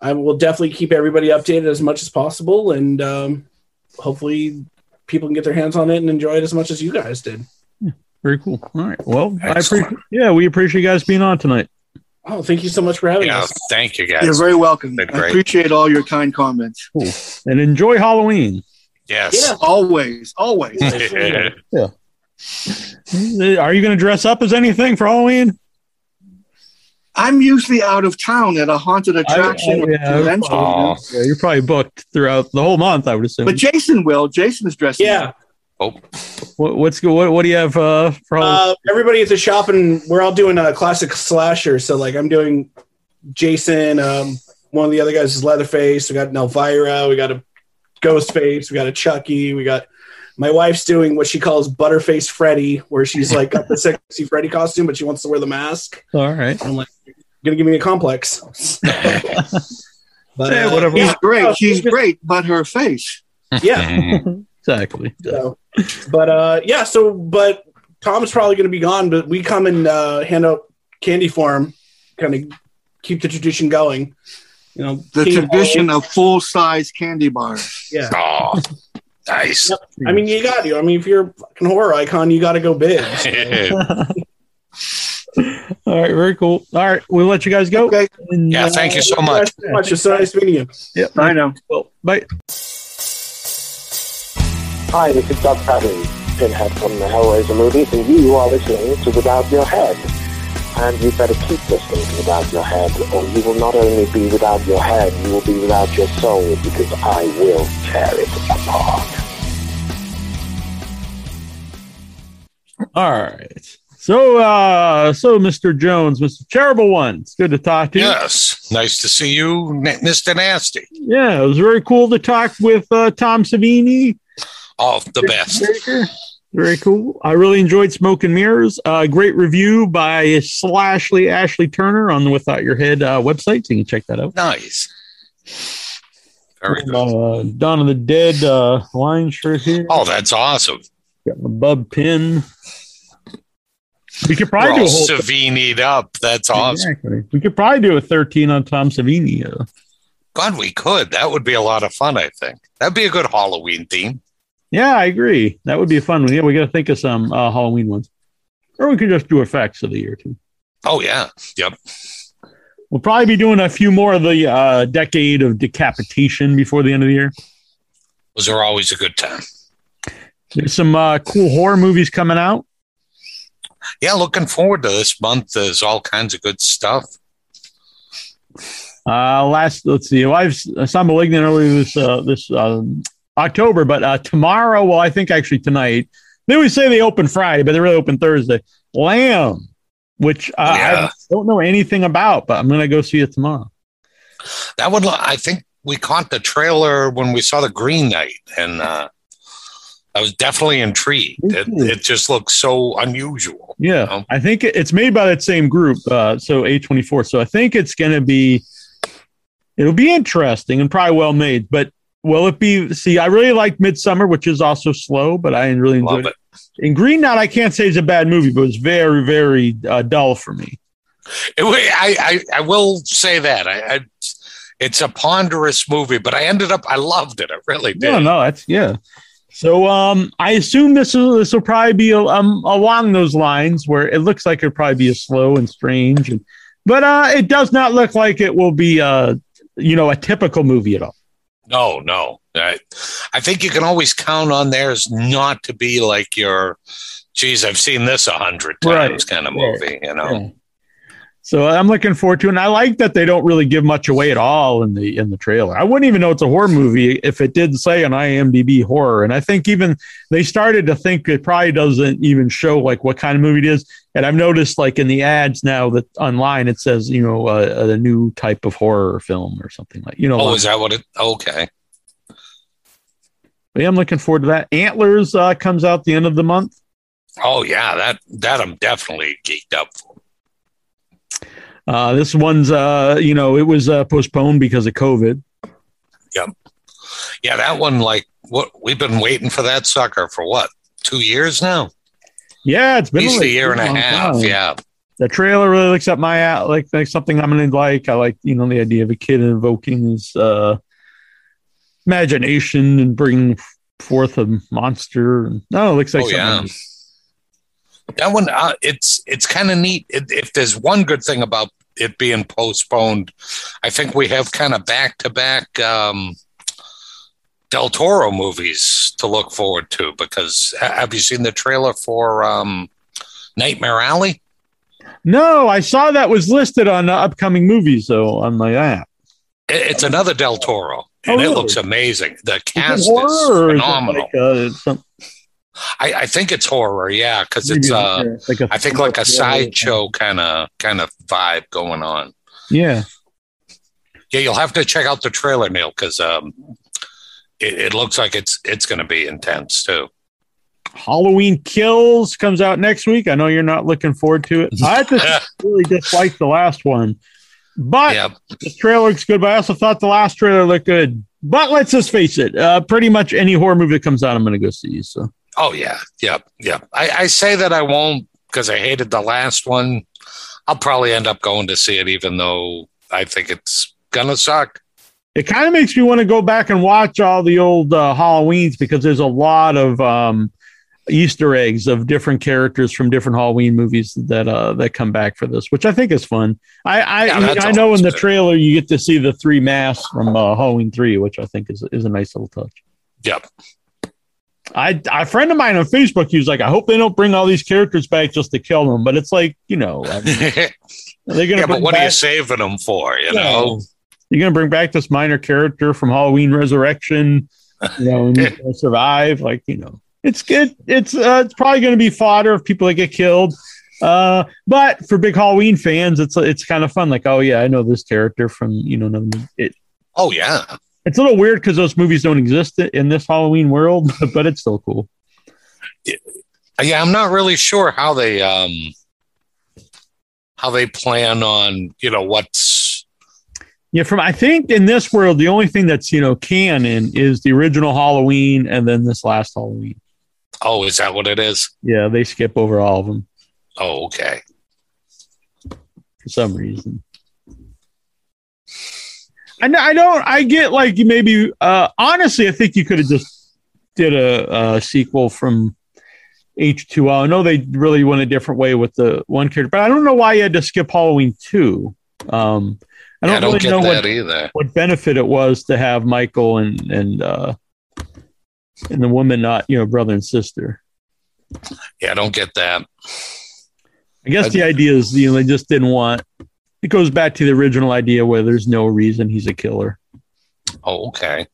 I will definitely keep everybody updated as much as possible, and um, hopefully people can get their hands on it and enjoy it as much as you guys did. Very cool. All right. Well, I appreciate. Yeah, we appreciate you guys being on tonight. Oh, thank you so much for having Yeah, us. thank you guys. You're very welcome. I appreciate all your kind comments. Cool. And enjoy Halloween. yes. Yeah. Always, always. Yeah. Are you going to dress up as anything for Halloween? I'm usually out of town at a haunted attraction I- or yeah, convention. Aw. Yeah, you're probably booked throughout the whole month. I would assume. But Jason will. Jason is dressed. Yeah, Oh, what, what's go- what, what do you have uh, for Halloween? uh, everybody at the shop, and we're all doing a classic slasher. So, like, I'm doing Jason. Um, one of the other guys is Leatherface. We got an Elvira. We got a Ghostface. We got a Chucky. We got my wife's doing what she calls Butterface Freddy, where she's like got the sexy Freddy costume, but she wants to wear the mask. All right. I'm like, gonna give me a complex. but Yeah, uh, whatever. She's yeah, great. She's great, but her face. Yeah. Exactly. So, but uh, yeah. So, but Tom's probably going to be gone. But we come and uh, hand out candy for him, kind of keep the tradition going. You know, The King tradition Halloween- of full size candy bars. yeah. Oh, nice. I mean, you got to. I mean, if you're a fucking horror icon, you got to go big. All right, very cool. All right, we'll let you guys go. Okay. And, Yeah, uh, thank you so much. so much. It's so nice meeting you. Yep. I know. Well, bye. Hi, this is Doug Patton, Pinhead from the Hellraiser movies, and you are listening to Without Your Head. And you better keep listening to Without Your Head, or you will not only be without your head, you will be without your soul, because I will tear it apart. All right. So, uh, so Mr. Jones, Mr. Terrible One, it's good to talk to you. Yes. Nice to see you, Mr. Nasty. Yeah, it was very cool to talk with uh, Tom Savini. Oh, the best. Very cool. I really enjoyed Smoke and Mirrors. Uh, great review by Slashly Ashley Turner on the Without Your Head uh, website, so you can check that out. Nice. Very good. Uh, Dawn of the Dead uh, line shirt here. Oh, that's awesome. Got my bub pin. We could probably do a whole. Savini'd up. That's awesome. Exactly. We could probably do a 13 on Tom Savini. God, we could. That would be a lot of fun, I think. That'd be a good Halloween theme. yeah, I agree. That would be a fun one. Yeah, we got to think of some uh, Halloween ones. Or we could just do effects of the year, too. Oh, yeah. Yep. We'll probably be doing a few more of the uh, decade of decapitation before the end of the year. Those are always a good time. There's some uh, cool horror movies coming out. Yeah, looking forward to this month. There's all kinds of good stuff. Uh, last, let's see, well, I've I saw Malignant earlier this uh, this um, October, but uh, tomorrow, well, I think actually tonight. They always say they open Friday, but they really open Thursday. Lamb, which uh, Yeah. I don't know anything about, but I'm gonna go see it tomorrow. That one, I think we caught the trailer when we saw the Green Knight, and uh, I was definitely intrigued. It, it just looks so unusual. Yeah, Oh. I think it's made by that same group, uh, so A24. So I think it's going to be, it'll be interesting and probably well made. But will it be? See, I really like Midsommar, which is also slow, but I really enjoyed Love it. it. And Green Knight, I can't say it's a bad movie, but it's very, very uh, dull for me. It I, I, I will say that. I, I, it's a ponderous movie, but I ended up, I loved it. I really did. No, no, that's yeah. So um, I assume this will this will probably be um along those lines where it looks like it'll probably be a slow and strange, and but uh, it does not look like it will be uh you know a typical movie at all. No, no. I, I think you can always count on theirs not to be like your, geez, I've seen this a hundred Right. times kind of Right. movie, you know? So I'm looking forward to, it. and I like that they don't really give much away at all in the in the trailer. I wouldn't even know it's a horror movie if it did say on IMDb horror. And I think even they started to think it probably doesn't even show like what kind of movie it is. And I've noticed like in the ads now that online it says you know uh, a new type of horror film or something like you know. Oh, like- is that what it? Okay. but yeah, I'm looking forward to that. Antlers uh, comes out the end of the month. Oh, yeah. That, that I'm definitely geeked up for. Uh, this one's uh, you know it was uh, postponed because of COVID. Yep. Yeah, that one, like, what we've been waiting for that sucker for what? Two years now? Yeah, it's been at least like a year and a half. time. Yeah. the trailer really looks up my out like like something I'm gonna like. I like you know the idea of a kid invoking his uh, imagination and bringing forth a monster. No, it looks like Oh, something. yeah. That one, uh, it's it's kind of neat. It, if there's one good thing about it being postponed, I think we have kind of back to back um, Del Toro movies to look forward to. Because have you seen the trailer for um, Nightmare Alley? No, I saw that was listed on uh, upcoming movies though on my app. It- It's another Del Toro, Oh, and it looks amazing. The cast is is phenomenal. Uh, some, I, I think it's horror, yeah, because it's uh, like a, I think like a sideshow kind of kind of vibe going on. Yeah, Yeah, you'll have to check out the trailer, Neal, because um, it, it looks like it's it's going to be intense too. Halloween Kills comes out next week. I know you're not looking forward to it. I just really disliked the last one, but yeah. the trailer looks good. But I also thought the last trailer looked good. But let's just face it, uh, pretty much any horror movie that comes out, I'm going to go see. So Oh yeah, yeah, yeah. I, I say that I won't because I hated the last one. I'll probably end up going to see it, even though I think it's gonna suck. it kind of makes me want to go back and watch all the old uh, Halloweens because there's a lot of um, Easter eggs of different characters from different Halloween movies that uh, that come back for this, which I think is fun. I I, Yeah, I, mean, that's I know in the trailer you get to see the three masks from uh, Halloween three, which I think is is a nice little touch. Yep. I a friend of mine on Facebook, he was like, I hope they don't bring all these characters back just to kill them. But it's like, you know, I mean, they're gonna yeah, but what are you saving them for? You Yeah. know? You're gonna bring back this minor character from Halloween Resurrection, you know, and survive. Like, you know, it's good. It's uh, it's probably gonna be fodder of people that get killed. Uh, but for big Halloween fans, it's it's kind of fun. Like, oh yeah, I know this character from you know. It, Oh yeah. It's a little weird because those movies don't exist in this Halloween world, but it's still cool. Yeah, I'm not really sure how they um how they plan on, you know, what's Yeah, from I think in this world, the only thing that's you know canon is the original Halloween and then this last Halloween. oh, is that what it is? Yeah, they skip over all of them Oh, okay. for some reason. I know, I don't. I get like maybe. Uh, honestly, I think you could have just did a, a sequel from H two O. I know they really went a different way with the one character, but I don't know why you had to skip Halloween two. Um, I don't, I don't really get know that what either. what benefit it was to have Michael and and uh, and the woman not you know brother and sister. Yeah, I don't get that. I guess the idea is you know they just didn't want. It goes back to the original idea where there's no reason he's a killer. Oh, okay.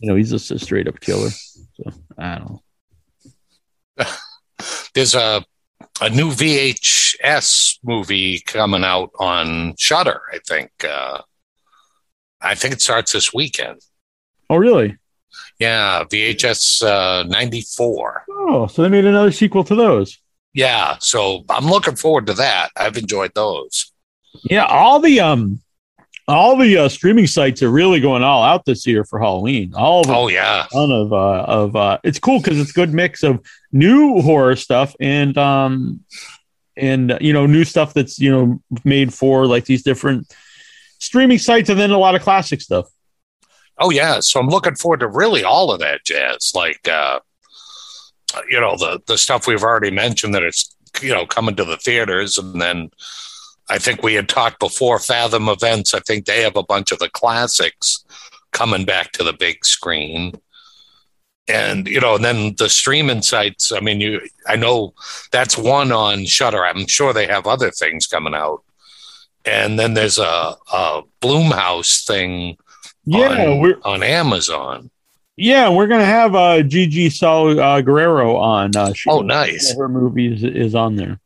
You know, he's just a straight up killer. So I don't know. There's a a new VHS movie coming out on Shudder. I think. Uh, I think it starts this weekend. Oh really? Yeah, VHS uh, '94. Oh, so they made another sequel to those. Yeah, so I'm looking forward to that. I've enjoyed those. Yeah, all the um, all the uh, streaming sites are really going all out this year for Halloween. All of them. Oh yeah, ton of uh, of uh, it's cool because it's a good mix of new horror stuff and um and uh, you know new stuff that's you know made for like these different streaming sites and then a lot of classic stuff. oh yeah. So I'm looking forward to really all of that jazz. Like uh, you know the the stuff we've already mentioned that it's you know coming to the theaters, and then I think we had talked before Fathom Events. I think they have a bunch of the classics coming back to the big screen. And you know, and then the streaming sites. I mean, you. I know that's one on Shudder. I'm sure they have other things coming out. And then there's a, a Blumhouse thing Yeah, on, we're on Amazon. yeah we're gonna have uh, Gigi Saul uh, Guerrero on. Uh, Oh, nice. Her movie is, is on there.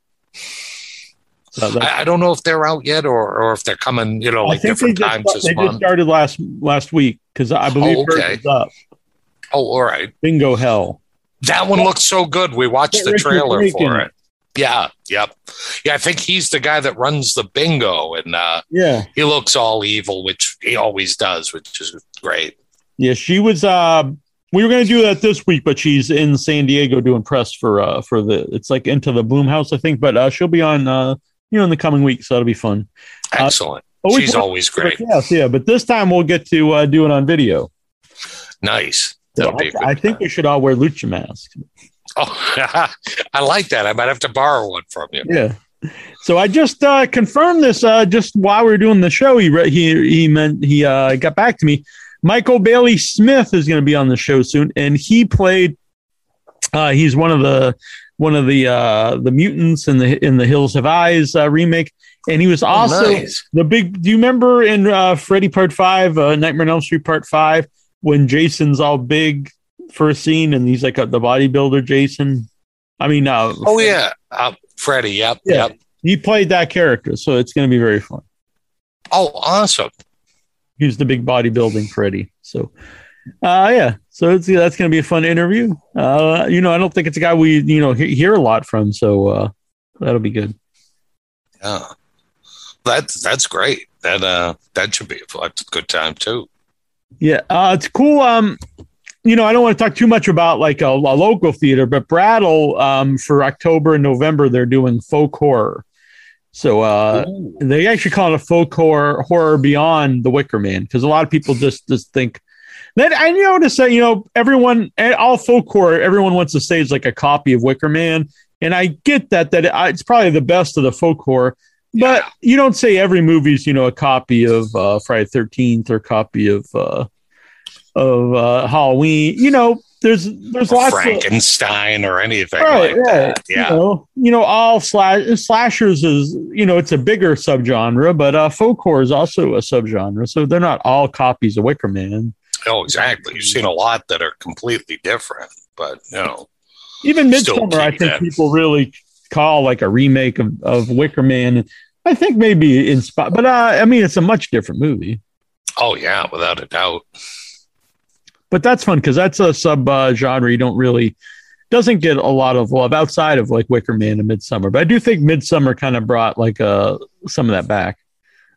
So I, I don't know if they're out yet or, or if they're coming, you know, I like think they different just, times they this just month. started last last week because I believe Oh, okay. up. Oh, all right. Bingo hell. That one looks so good. We watched the trailer Bacon. for it. Yeah, yep. Yeah, I think he's the guy that runs the bingo and uh, Yeah. he looks all evil, which he always does, which is great. Yeah, she was. Uh, we were going to do that this week, but she's in San Diego doing press for uh for the. It's like into the Blumhouse, I think. But uh, she'll be on uh you know in the coming weeks. so that'll be fun. Uh, Excellent. always She's always great. Yes, yeah. But this time we'll get to uh, do it on video. Nice. So That'll be a good I, I think we should all wear lucha masks. Oh, I like that. I might have to borrow one from you. Yeah. So I just uh, confirmed this uh, just while we were doing the show. He re- he he meant he uh, got back to me. Michael Bailey Smith is going to be on the show soon, and he played. Uh, he's one of the one of the uh, the mutants in the in the Hills Have Eyes uh, remake, and he was also Oh, nice. the big. Do you remember in uh, Freddy Part Five, uh, Nightmare on Elm Street Part Five, when Jason's all big first scene, and he's like a, the bodybuilder Jason? I mean, uh, Oh, yeah. Uh, Freddie. Yep. Yeah. Yep. he played that character, so it's going to be very fun. Oh, awesome. He's the big bodybuilding Freddy. So, Uh, yeah. So it's that's going to be a fun interview. Uh, you know, I don't think it's a guy we you know he- hear a lot from, so uh, that'll be good. Yeah, that's that's great. That uh, that should be a good time too. Yeah, uh, it's cool. Um, you know, I don't want to talk too much about like a, a local theater, but Brattle um, for October and November they're doing folk horror. So uh, they actually call it a folk horror, horror beyond the Wicker Man because a lot of people just just think that I notice that you know everyone eh, all folk horror everyone wants to say is like a copy of Wicker Man, and I get that that it, it's probably the best of the folk horror. But you don't say every movie's you know a copy of uh, Friday Thirteenth or copy of uh, of uh, Halloween. You know, there's there's lots of Frankenstein or anything right, like right. Yeah. You know, you know, all slash slashers is you know it's a bigger subgenre, but uh, folk horror is also a subgenre, so they're not all copies of Wicker Man. Oh, exactly. You've seen a lot that are completely different, but you know, Even Midsommar, I think that. people really call like a remake of, of Wicker Man. I think maybe inspired, but uh, I mean, it's a much different movie. oh yeah, without a doubt. But that's fun because that's a sub uh, genre you don't really doesn't get a lot of love outside of like Wicker Man and Midsommar. But I do think Midsommar kind of brought like uh some of that back,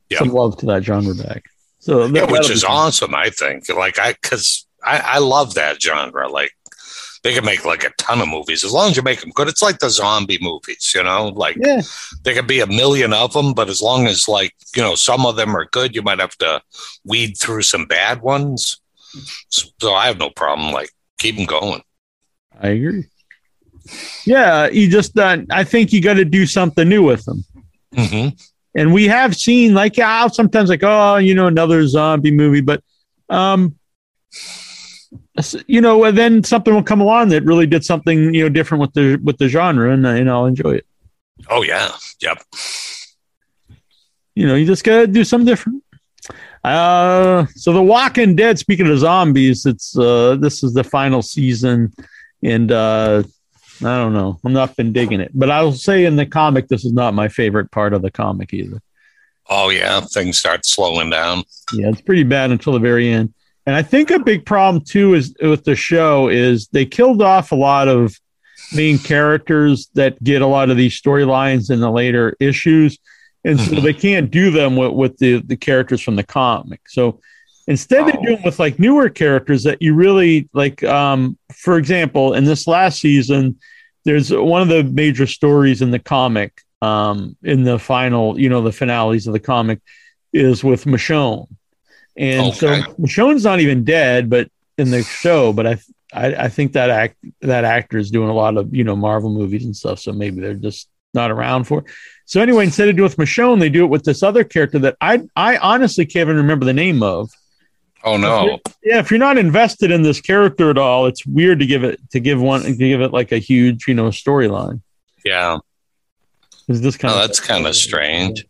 Yeah. some love to that genre back. So Yeah, which is be fun. awesome. I think. Like I, because I, I love that genre. Like they can make like a ton of movies as long as you make them good. It's like the zombie movies, you know. Like Yeah, there could be a million of them, but as long as like you know some of them are good, you might have to weed through some bad ones. So I have no problem. Like keep them going. I agree. Yeah, you just uh, I think you got to do something new with them. hmm and we have seen like yeah, sometimes like oh you know another zombie movie but um you know and then something will come along that really did something you know different with the with the genre and, and i'll enjoy it. Oh yeah, yep. you know you just gotta do something different. Uh so the walking dead speaking of zombies it's uh this is the final season and uh I don't know. I'm not been digging it, but I'll say in the comic, this is not my favorite part of the comic either. Oh yeah, things start slowing down. Yeah, it's pretty bad until the very end. And I think a big problem too is with the show is they killed off a lot of main characters that get a lot of these storylines in the later issues, and so Mhm. they can't do them with, with the the characters from the comic. So instead they Oh. do them with like newer characters that you really like. Um, for example, in this last season, there's one of the major stories in the comic. Um, in the final, you know, the finales of the comic is with Michonne. And so Okay. Michonne's not even dead, but in the show, but I, I I think that act that actor is doing a lot of you know Marvel movies and stuff, so maybe they're just not around for. it. So anyway, instead of doing it with Michonne, they do it with this other character that I I honestly can't even remember the name of. Oh no. Yeah, if you're not invested in this character at all, it's weird to give it to give one to give it like a huge you know storyline. Yeah. Is this kind Oh, of that's kind of strange.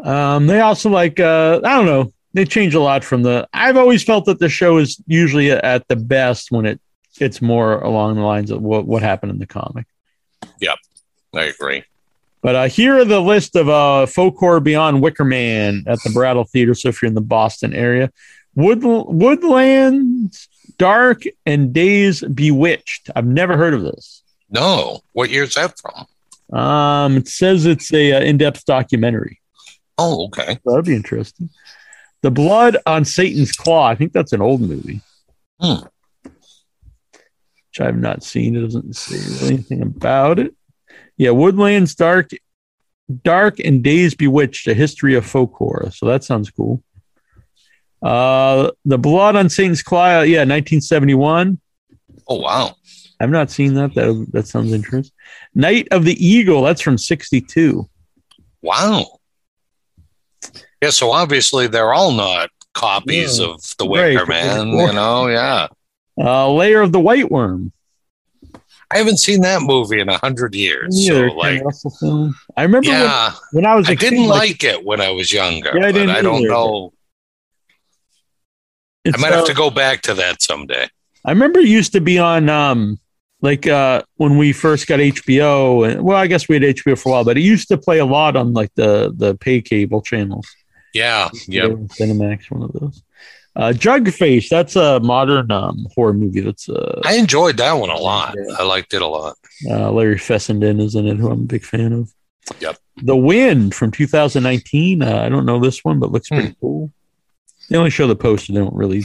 Um, they also like uh, I don't know. They change a lot from the. I've always felt that the show is usually at the best when it it's more along the lines of what what happened in the comic. Yep, I agree. But uh, here are the list of uh, folk horror beyond Wicker Man at the Brattle Theater. So if you're in the Boston area, Wood Woodlands Dark and Days Bewitched. I've never heard of this. No. What year's that from? Um, it says it's a uh, in-depth documentary. Oh, okay. That'd be interesting. The Blood on Satan's Claw. I think that's an old movie. Hmm. Which I've not seen. It doesn't say anything about it. Yeah, Woodlands Dark, Dark and Days Bewitched: A History of Folk Horror. So that sounds cool. Uh, The Blood on Satan's Claw. Yeah, 1971. Oh wow. I've not seen that. That that sounds interesting. Night of the Eagle. That's from 62. Wow. Yeah, so obviously they're all not copies Yeah. of the Right. Wicker Man, you know, yeah. Uh, Lair of the White Worm. I haven't seen that movie in a hundred years. Neither, So like I remember when, yeah, when I was I kid, didn't like it when I was younger. Yeah, I didn't I don't either. know. I might uh, have to go back to that someday. I remember it used to be on um like uh when we first got HBO and well I guess we had HBO for a while, but it used to play a lot on like the the pay cable channels. Yeah, yeah. Cinemax, one of those. Uh, Jugface. That's a modern um, horror movie. That's uh, I enjoyed that one a lot. I liked it a lot. uh, Larry Fessenden is in it, who I'm a big fan of. Yep. The Wind from 2019. Uh, I don't know this one, but looks pretty cool. They only show the poster. They don't really.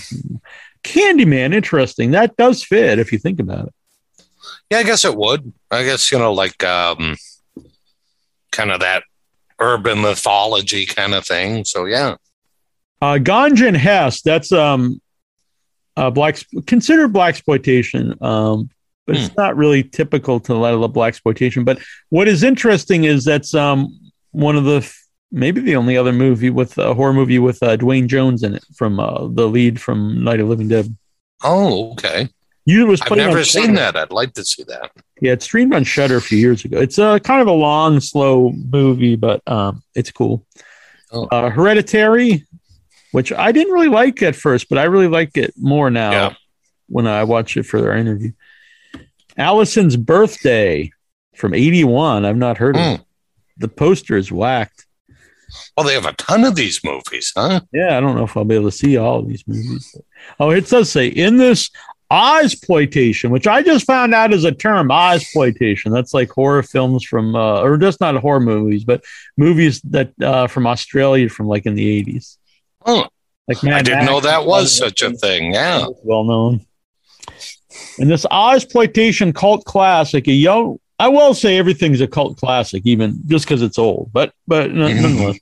Candyman. Interesting. That does fit if you think about it. Yeah, I guess it would. I guess you know, like um, kind of that urban mythology kind of thing. So yeah, Uh, Ganja and Hess. That's um, uh, black considered black exploitation. Um, but it's not really typical to a lot of the black exploitation. But what is interesting is that's um one of the maybe the only other movie with a horror movie with uh, Duane Jones in it from uh, the lead from Night of Living Dead. Oh, okay. You was I've never seen Shudder. that. I'd like to see that. Yeah, it streamed on Shudder a few years ago. It's a kind of a long, slow movie, but um, it's cool. Oh. Uh, Hereditary, which I didn't really like at first, but I really like it more now Yeah. when I watch it for our interview. Alison's Birthday from '81. I've not heard of Hmm. it. The poster is whacked. Well, they have a ton of these movies, huh? Yeah, I don't know if I'll be able to see all of these movies. Oh, it does say in this Ozploitation, which I just found out is a term, Ozploitation. That's like horror films from, uh, or just not horror movies, but movies that uh, from Australia from like in the eighties. Oh, Like I didn't know that was such a thing. Yeah. well known. And this Ozploitation cult classic, a young, I will say everything's a cult classic, even just because it's old, but but mm-hmm. nonetheless,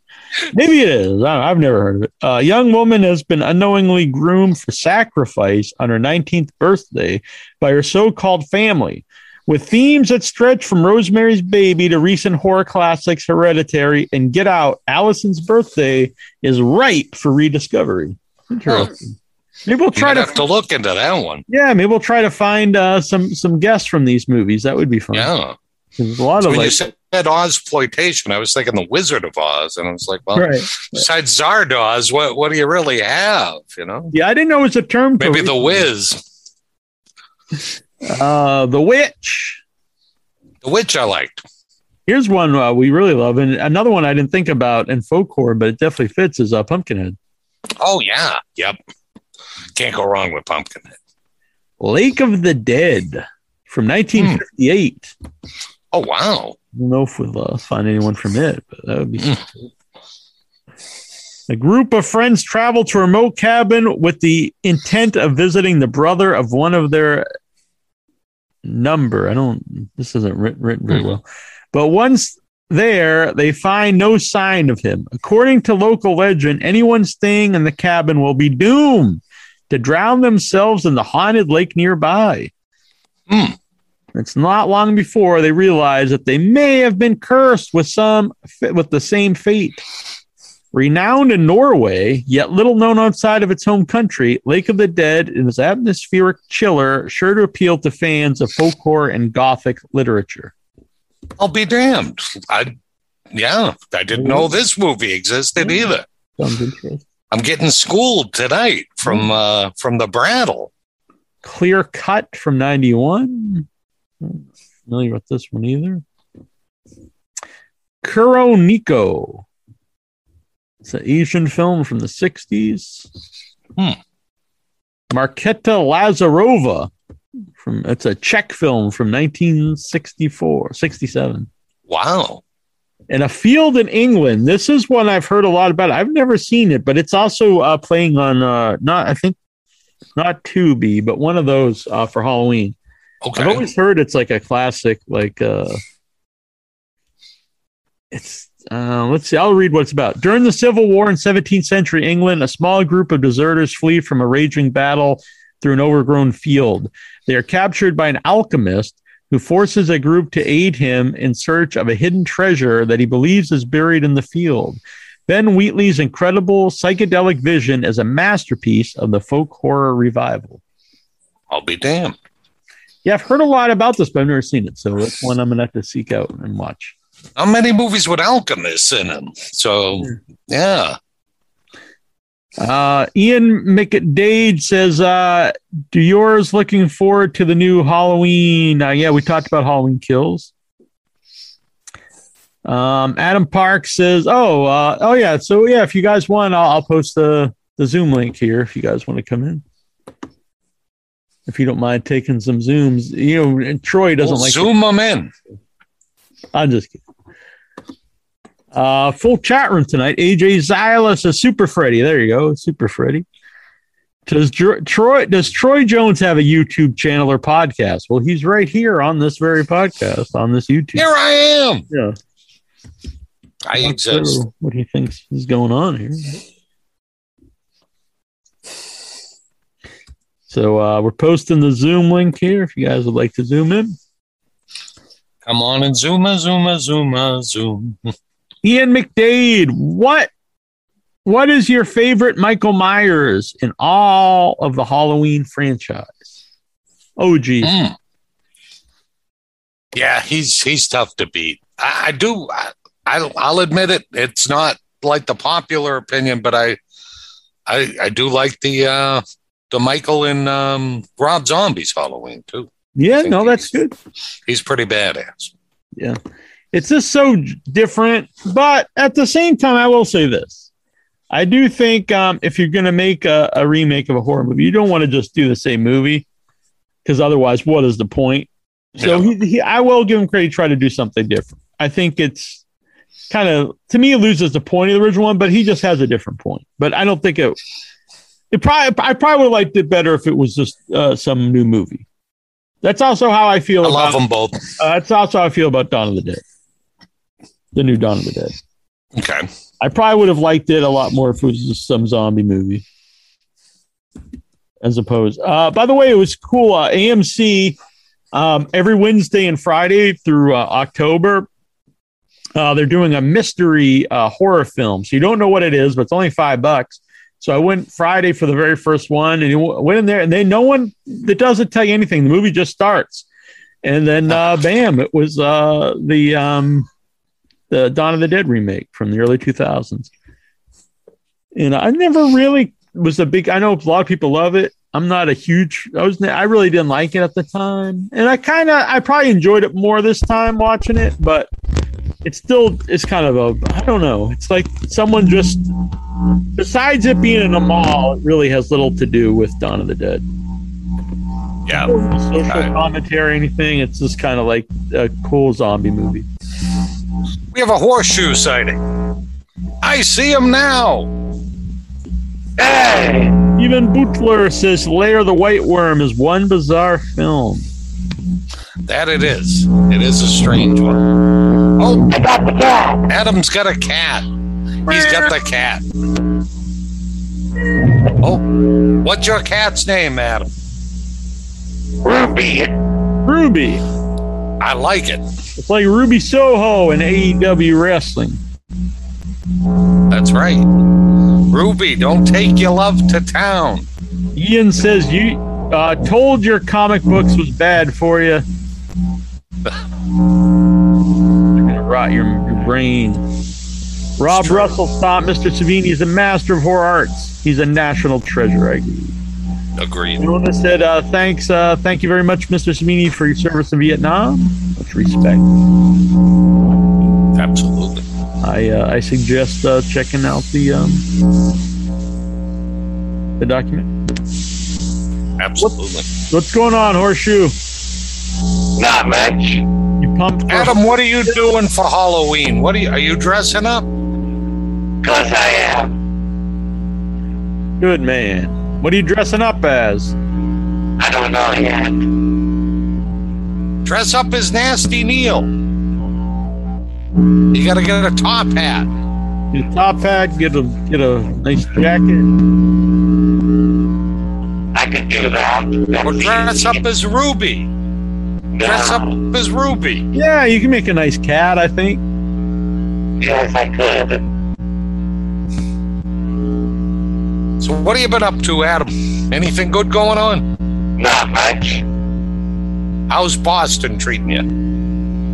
maybe it is. I, I've never heard of it. A young woman has been unknowingly groomed for sacrifice on her 19th birthday by her so-called family. With themes that stretch from Rosemary's Baby to recent horror classics Hereditary and Get Out, Alison's birthday is ripe for rediscovery. Interesting. Maybe we'll try to have to look into that one. yeah, maybe we'll try to find uh, some some guests from these movies. That would be fun. Yeah. There's a lot So of when you like, said Ozploitation, I was thinking the Wizard of Oz, and I was like, well, right. besides Zardoz, what what do you really have? You know, Yeah, I didn't know it was a term. maybe the recently. Uh, the Witch. the Witch. I liked. Here's one uh, we really love, and another one I didn't think about in folk horror, but it definitely fits is uh, Pumpkinhead. Oh yeah, yep. Can't go wrong with Pumpkinhead. Lake of the Dead from 1958. Oh wow. I don't know if we'll uh, find anyone from it, but that would be. Mm. A group of friends travel to a remote cabin with the intent of visiting the brother of one of their number. I don't. This isn't written, written very Hmm. well, but once there, they find no sign of him. According to local legend, anyone staying in the cabin will be doomed to drown themselves in the haunted lake nearby. Hmm. It's not long before they realize that they may have been cursed with some with the same fate. Renowned in Norway, yet little known outside of its home country, Lake of the Dead is an atmospheric chiller sure to appeal to fans of folk horror and gothic literature. I'll be damned. I yeah, I didn't know this movie existed either. I'm getting schooled tonight from uh from the Brattle. Clear Cut from 91. Not familiar with this one either. Kuroneko. It's an Asian film from the 60s. Hmm. Marketa Lazarova. From it's a Czech film from 1964, 67. Wow. And a field in England. This is one I've heard a lot about. I've never seen it, but it's also uh, playing on uh, not I think not Tubi, but one of those uh, for Halloween. Okay. I've always heard it's like a classic, like uh it's uh, let's see, I'll read what it's about. During the Civil War in 17th century England, a small group of deserters flee from a raging battle through an overgrown field. They are captured by an alchemist who forces a group to aid him in search of a hidden treasure that he believes is buried in the field. Ben Wheatley's incredible psychedelic vision is a masterpiece of the folk horror revival. I'll be damned. Yeah, I've heard a lot about this, but I've never seen it. So it's one I'm gonna have to seek out and watch. How many movies with alchemists in them? So yeah. Uh, Ian McDade says, uh, "Do yours looking forward to the new Halloween?" Uh, yeah, we talked about Halloween Kills. Um, Adam Park says, "Oh, uh, oh yeah. So yeah, if you guys want, I'll, I'll post the the Zoom link here if you guys want to come in. If you don't mind taking some zooms, you know, and Troy doesn't We'll like. zoom them in. I'm just kidding. Uh, full chat room tonight. AJ Zylas is Super Freddy. There you go, Super Freddy. Does Troy does Troy Jones have a YouTube channel or podcast? Well, he's right here on this very podcast on this YouTube. Here I am. Yeah. I Not exist. sure what he thinks is going on here. So uh, we're posting the Zoom link here if you guys would like to zoom in. Come on and zoom a zoom zoom zoom. Ian McDade, what what is your favorite Michael Myers in all of the Halloween franchise? Oh gee. Mm. Yeah, he's he's tough to beat. I, I do. I, I I'll admit it. It's not like the popular opinion, but I I I do like the uh the Michael and um Rob Zombie's Halloween too. Yeah, no, that's good. He's pretty badass. Yeah. It's just so different. But at the same time, I will say this. I do think um, if you're going to make a, a remake of a horror movie, you don't want to just do the same movie because otherwise, what is the point? So Yeah. he, he, I will give him credit, try to do something different. I think it's kind of, to me, it loses the point of the original one, but he just has a different point. But I don't think it, it probably, I probably would have liked it better if it was just uh, some new movie. That's also how I feel I about love them both. uh, that's also how I feel about Dawn of the Dead. The new Dawn of the Dead. Okay. I probably would have liked it a lot more if it was just some zombie movie. As opposed. Uh, by the way, it was cool. Uh, AMC um, every Wednesday and Friday through uh, October. Uh, they're doing a mystery uh, horror film. So you don't know what it is, but it's only five bucks. So I went Friday for the very first one, and you went in there, and they no one that doesn't tell you anything. The movie just starts, and then uh, bam, it was uh, the um, the Dawn of the Dead remake from the early 2000s. And I never really was a big. I know a lot of people love it. I'm not a huge. I was. I really didn't like it at the time, and I kind of. I probably enjoyed it more this time watching it, but it's still. It's kind of a. I don't know. It's like someone just. Besides it being in a mall, it really has little to do with Dawn of the Dead. Yeah. Social commentary, anything. It's just kind of like a cool zombie movie. We have a horseshoe sighting. I see him now. Hey! Even Butler says Lair the White Worm is one bizarre film. That it is. It is a strange one. Oh, I got the cat! Adam's got a cat. He's got the cat. Oh, what's your cat's name, Adam? Ruby! Ruby. I like it. It's like Ruby Soho in AEW wrestling. That's right. Ruby, don't take your love to town. Ian says you uh, told your comic books was bad for you. They're gonna rot your, your brain. Rob Russell thought Mr. Savini is a master of horror arts. He's a national treasure. I agree. Agreed. Luna said, uh, "Thanks, uh, thank you very much, Mr. Savini, for your service in Vietnam. Much respect." Absolutely. I uh, I suggest uh, checking out the um, the document. Absolutely. What's going on, Horseshoe? Not much. You pumped? Adam, what are you doing for Halloween? What are you are you dressing up? Cause I am. Good man. What are you dressing up as? I don't know yet. Dress up as Nasty Neal. You gotta get a top hat. Get a top hat. Get a get a nice jacket. I could do that. That's Or dress up as Ruby. Dress up as Ruby. Yeah, you can make a nice cat. I think. Yes, I could. So what have you been up to, Adam? Anything good going on? Not much. How's Boston treating you?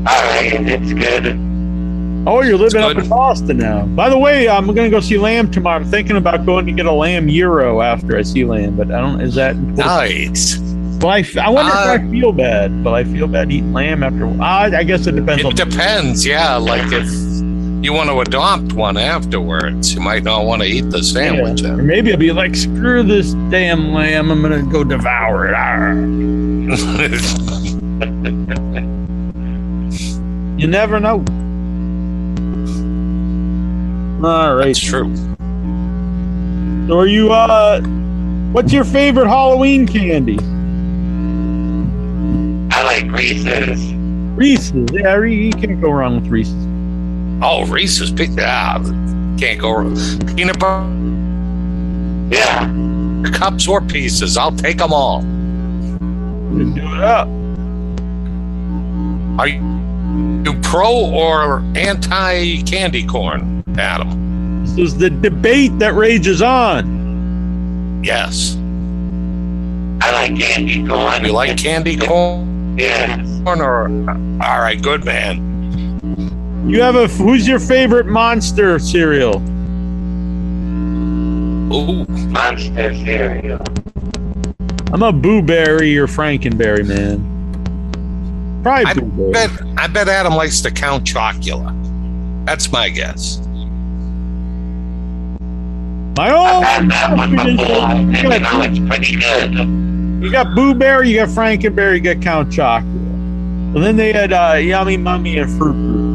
Alright, it's good. Oh, you're living up in Boston now. By the way, I'm going to go see Lamb tomorrow. I'm thinking about going to get a Lamb gyro after I see Lamb, but I don't. Is that? important? Nice. Well, I, I wonder Uh, if I feel bad. But I feel bad eating lamb after. Uh, I guess it depends on. It depends, yeah. Like if you want to adopt one afterwards. You might not want to eat the sandwich. Or maybe I'll be like, screw this damn lamb. I'm gonna go devour it. Arr. You never know. All right. That's true. So are you uh what's your favorite Halloween candy? I like Reese's. Reese's. Yeah, Re- you can't go wrong with Reese's. Oh, Reese's pick ah, can't go wrong. Peanut butter Yeah. cups or pieces. I'll take them all. Do it up. Are you pro or anti candy corn, Adam? This is the debate that rages on. Yes. I like candy corn. You like candy corn Yeah. or all right, good man. You have a who's your favorite monster cereal? Ooh, Monster cereal. I'm a Booberry or Frankenberry man. Probably I bet I bet Adam likes the Count Chocula. That's my guess. My I've had own. that one before, and you know it's pretty good. You got Booberry, you got Frankenberry, you got Count Chocula. And then they had uh, Yummy Mummy and Fruit.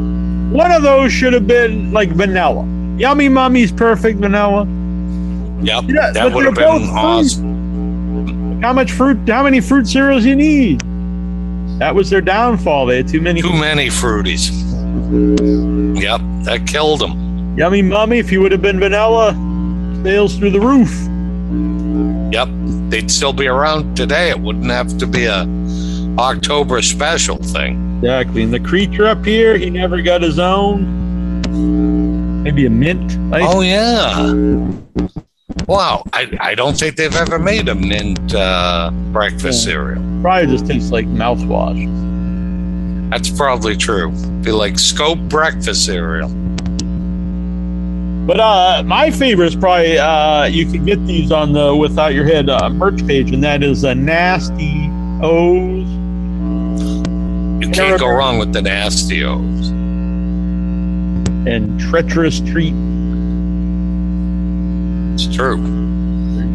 One of those should have been like vanilla. Yummy Mummy's perfect vanilla. Yep, Yeah, that would have been awesome. How much fruit? How many fruit cereals you need? That was their downfall. They had too many. Too many fruities. Yep, that killed them. Yummy Mummy, if you would have been vanilla, sales through the roof. Yep, they'd still be around today. It wouldn't have to be a October special thing. Exactly. And the creature up here, he never got his own. Maybe a mint. Oh yeah. Wow, I, I don't think they've ever made a mint uh, breakfast cereal. Probably just tastes like mouthwash. That's probably true. Be like scope breakfast cereal. But uh, my favorite is probably uh, you can get these on the Without Your Head uh, merch page, and that is a nasty O's You can't go wrong with the nasty O's. and treacherous treat. It's true.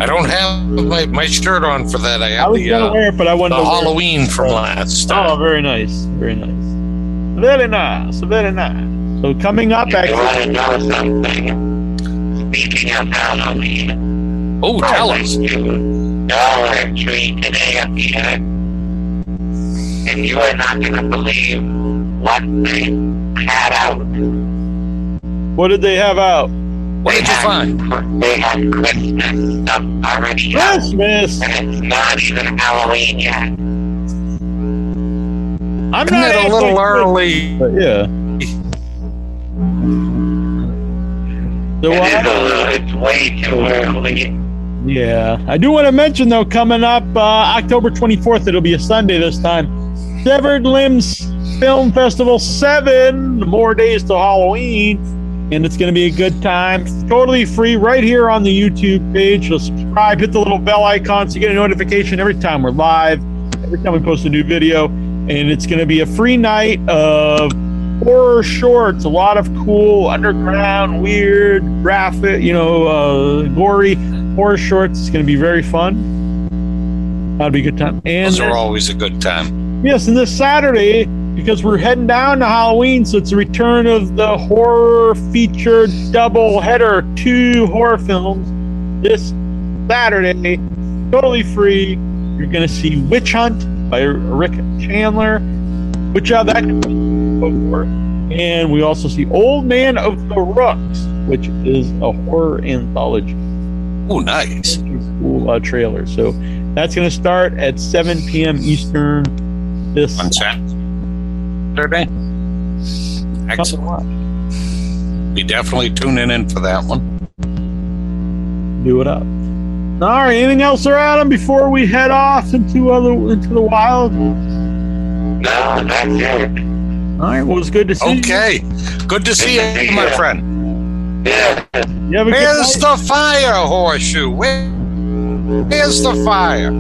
I don't have my, my shirt on for that. I I was the, gonna uh, wear it, but I wanted the to wear it. Halloween from last Oh, very nice, very nice, very nice, very nice. So coming up, If you actually, want to know something, speaking of Halloween, Oh, tell I us. went to Dollar Tree today up here, and you are not going to believe what they had out. what did they have out? What did you find? They had Christmas stuff already out, Christmas. and it's not even Halloween yet. I'm Isn't not it a little early? but yeah. So It is a little, it's way too early. Yeah, I do want to mention though, coming up uh, October 24th, it'll be a Sunday this time. Severed Limbs Film Festival, seven more days to Halloween, and it's going to be a good time. It's totally free right here on the YouTube page. So subscribe, hit the little bell icon so you get a notification every time we're live, every time we post a new video, and it's going to be a free night of horror shorts, a lot of cool underground, weird, graphic, you know, uh, gory horror shorts. It's going to be very fun. That'd be a good time. And Those are always a good time. Yes, and this Saturday, because we're heading down to Halloween, so it's the return of the horror feature double header, two horror films this Saturday, totally free. You're going to see Witch Hunt by Rick Chandler, which uh, that before. And we also see Old Man of the Rooks, which is a horror anthology. Oh, nice. Cool uh, trailer. So that's going to start at 7 p.m. Eastern this On Saturday. Excellent. Be definitely tuning in for that one. do it up. All right. Anything else, Sir Adam, before we head off into other into the wild? All No, that's it. right. Well, it's good to see Okay. Good to see Good to see you, my you. friend. Yeah. you. You have a good Where's night. the fire, horseshoe? Where, where's the fire?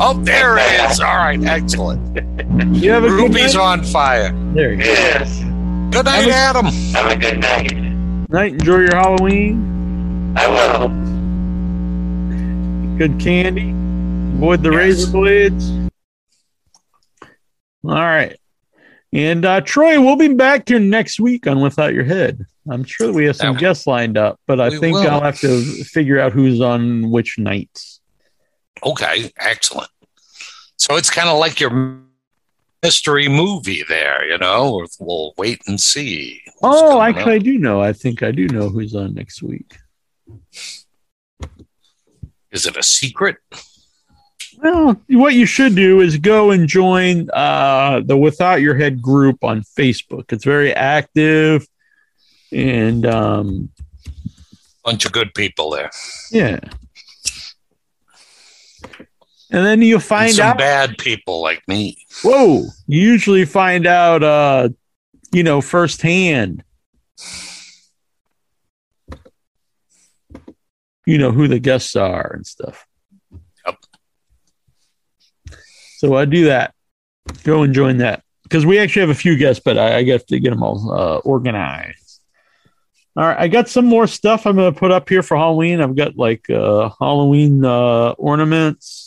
Oh, there it is. All right, excellent. You have a good Ruby's night. on fire. There you go. Yes. Good night, Adam. Have a good night. Night. Enjoy your Halloween. I will. Good candy. Avoid the Yes. razor blades. All right. And uh, Troy, we'll be back here next week on Without Your Head. I'm sure we have some That- guests lined up, but I We think will. I'll have to figure out who's on which nights. Okay, excellent. So it's kind of like your mystery movie there, you know? We'll wait and see. Oh, actually, I do know. I think I do know who's on next week. Is it a secret? Well, what you should do is go and join uh, the Without Your Head group on Facebook. It's very active, and um, Bunch of good people there. yeah. And then you'll And find some out. bad people like me. Whoa! You usually find out, uh, you know, firsthand. You know who the guests are and stuff. Yep. So I do that. Go and join that because we actually have a few guests, but I, I got to get them all uh, organized. All right, I got some more stuff I'm going to put up here for Halloween. I've got like uh, Halloween uh, ornaments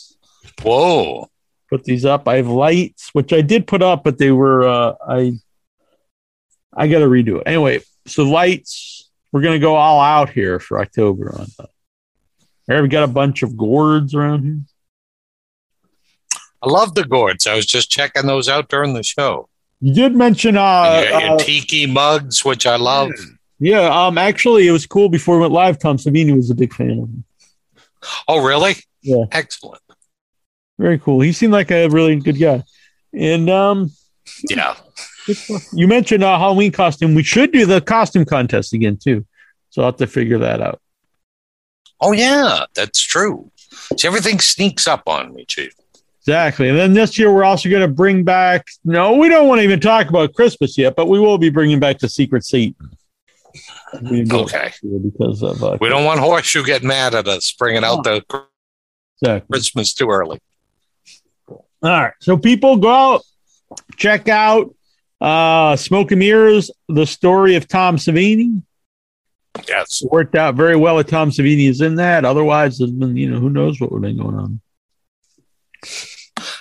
Whoa. put these up. I have lights, which I did put up, but they were uh, I I got to redo it anyway. So lights, we're gonna go all out here for October on that. Here we got a bunch of gourds around here. I love the gourds. I was just checking those out during the show. You did mention uh, you got your uh tiki mugs, which I love. yeah, um actually it was cool before we went live. Tom Savini was a big fan of them. Oh, really? Yeah. Excellent. Very cool. He seemed like a really good guy. And um Yeah. you mentioned uh, Halloween costume. We should do the costume contest again too. So I'll have to figure that out. Oh, yeah. That's true. See, everything sneaks up on me, Chief. Exactly. And then this year, we're also going to bring back, no, we don't want to even talk about Christmas yet, but we will be bringing back the Secret Satan. We do it Okay. Because of, uh, We don't want Horseshoe get mad at us bringing out the exactly. Christmas too early. All right. So people go out, check out uh, Smoke and Mirrors, the story of Tom Savini. Yes. It worked out very well that Tom Savini is in that. Otherwise, there's been, you know, who knows what would have been going on.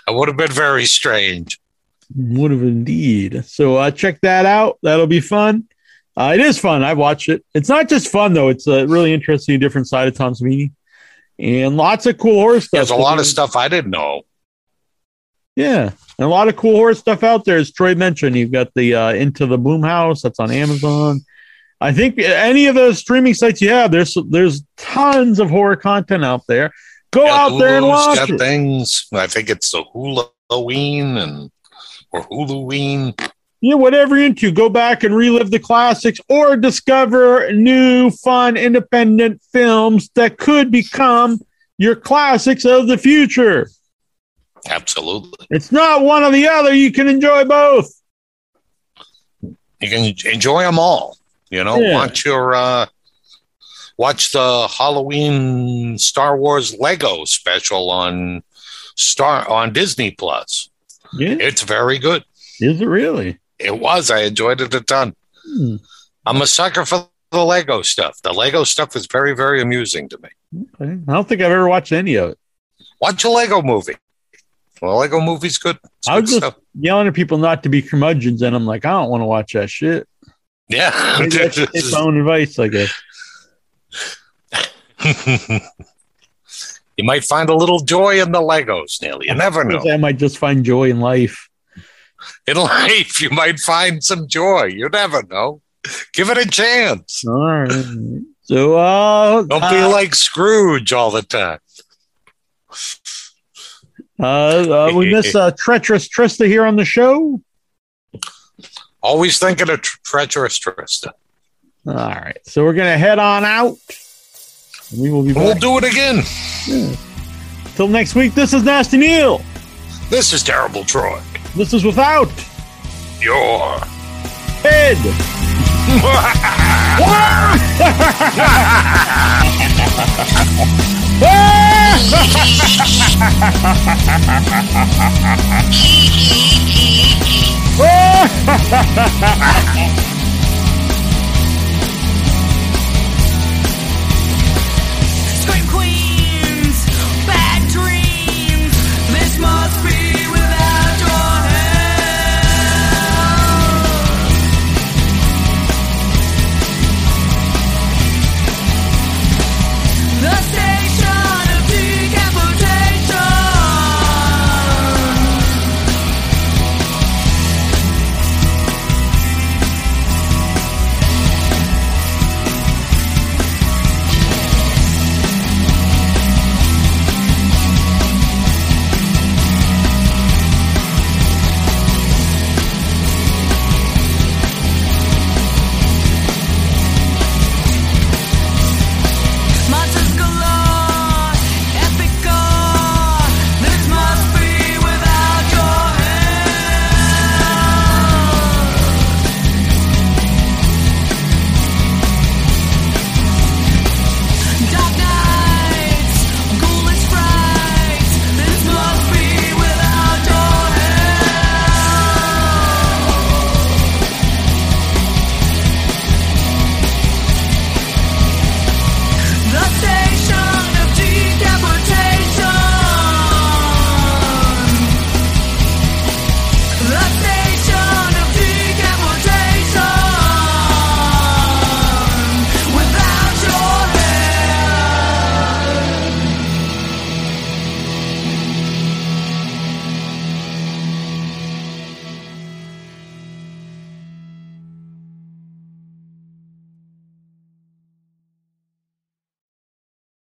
It would have been very strange. Would have indeed. So uh, check that out. That'll be fun. Uh, it is fun. I've watched it. It's not just fun though. It's a really interesting, different side of Tom Savini, and lots of cool horror stuff. There's a lot of stuff I didn't know. Yeah, and a lot of cool horror stuff out there. As Troy mentioned, you've got the uh, Into the Blumhouse that's on Amazon. I think any of those streaming sites you have, there's there's tons of horror content out there. Go Yeah, out there and watch it. things. I think it's the Halloween and or Huluween. yeah, whatever you're into, go back and relive the classics or discover new, fun, independent films that could become your classics of the future. Absolutely. It's not one or the other. You can enjoy both. You can enjoy them all. You know, Yeah. watch your uh watch the Halloween Star Wars Lego special on Star on Disney Plus. Yeah, It's very good. is it really? It was. I enjoyed it a ton. Hmm. I'm a sucker for the Lego stuff. The Lego stuff is very, very amusing to me. Okay. I don't think I've ever watched any of it. Watch a Lego movie. Well, a Lego movie's good. It's I good just stuff. yelling at people not to be curmudgeons, and I'm like, I don't want to watch that shit. Yeah. That's it's my own advice, I guess. you might find a little joy in the Legos, Neal. You never know. I might just find joy in life. In life, you might find some joy. You never know. Give it a chance. All right. So, uh, Don't be uh, like Scrooge all the time. Uh, uh, we miss uh, treacherous Trista here on the show. Always thinking of tr- treacherous Trista. All right. So we're gonna head on out. We will be We'll back do it again. till next week. This is Nasty Neal. This is Terrible Troy. This is without Your head. Ha ha ha ha!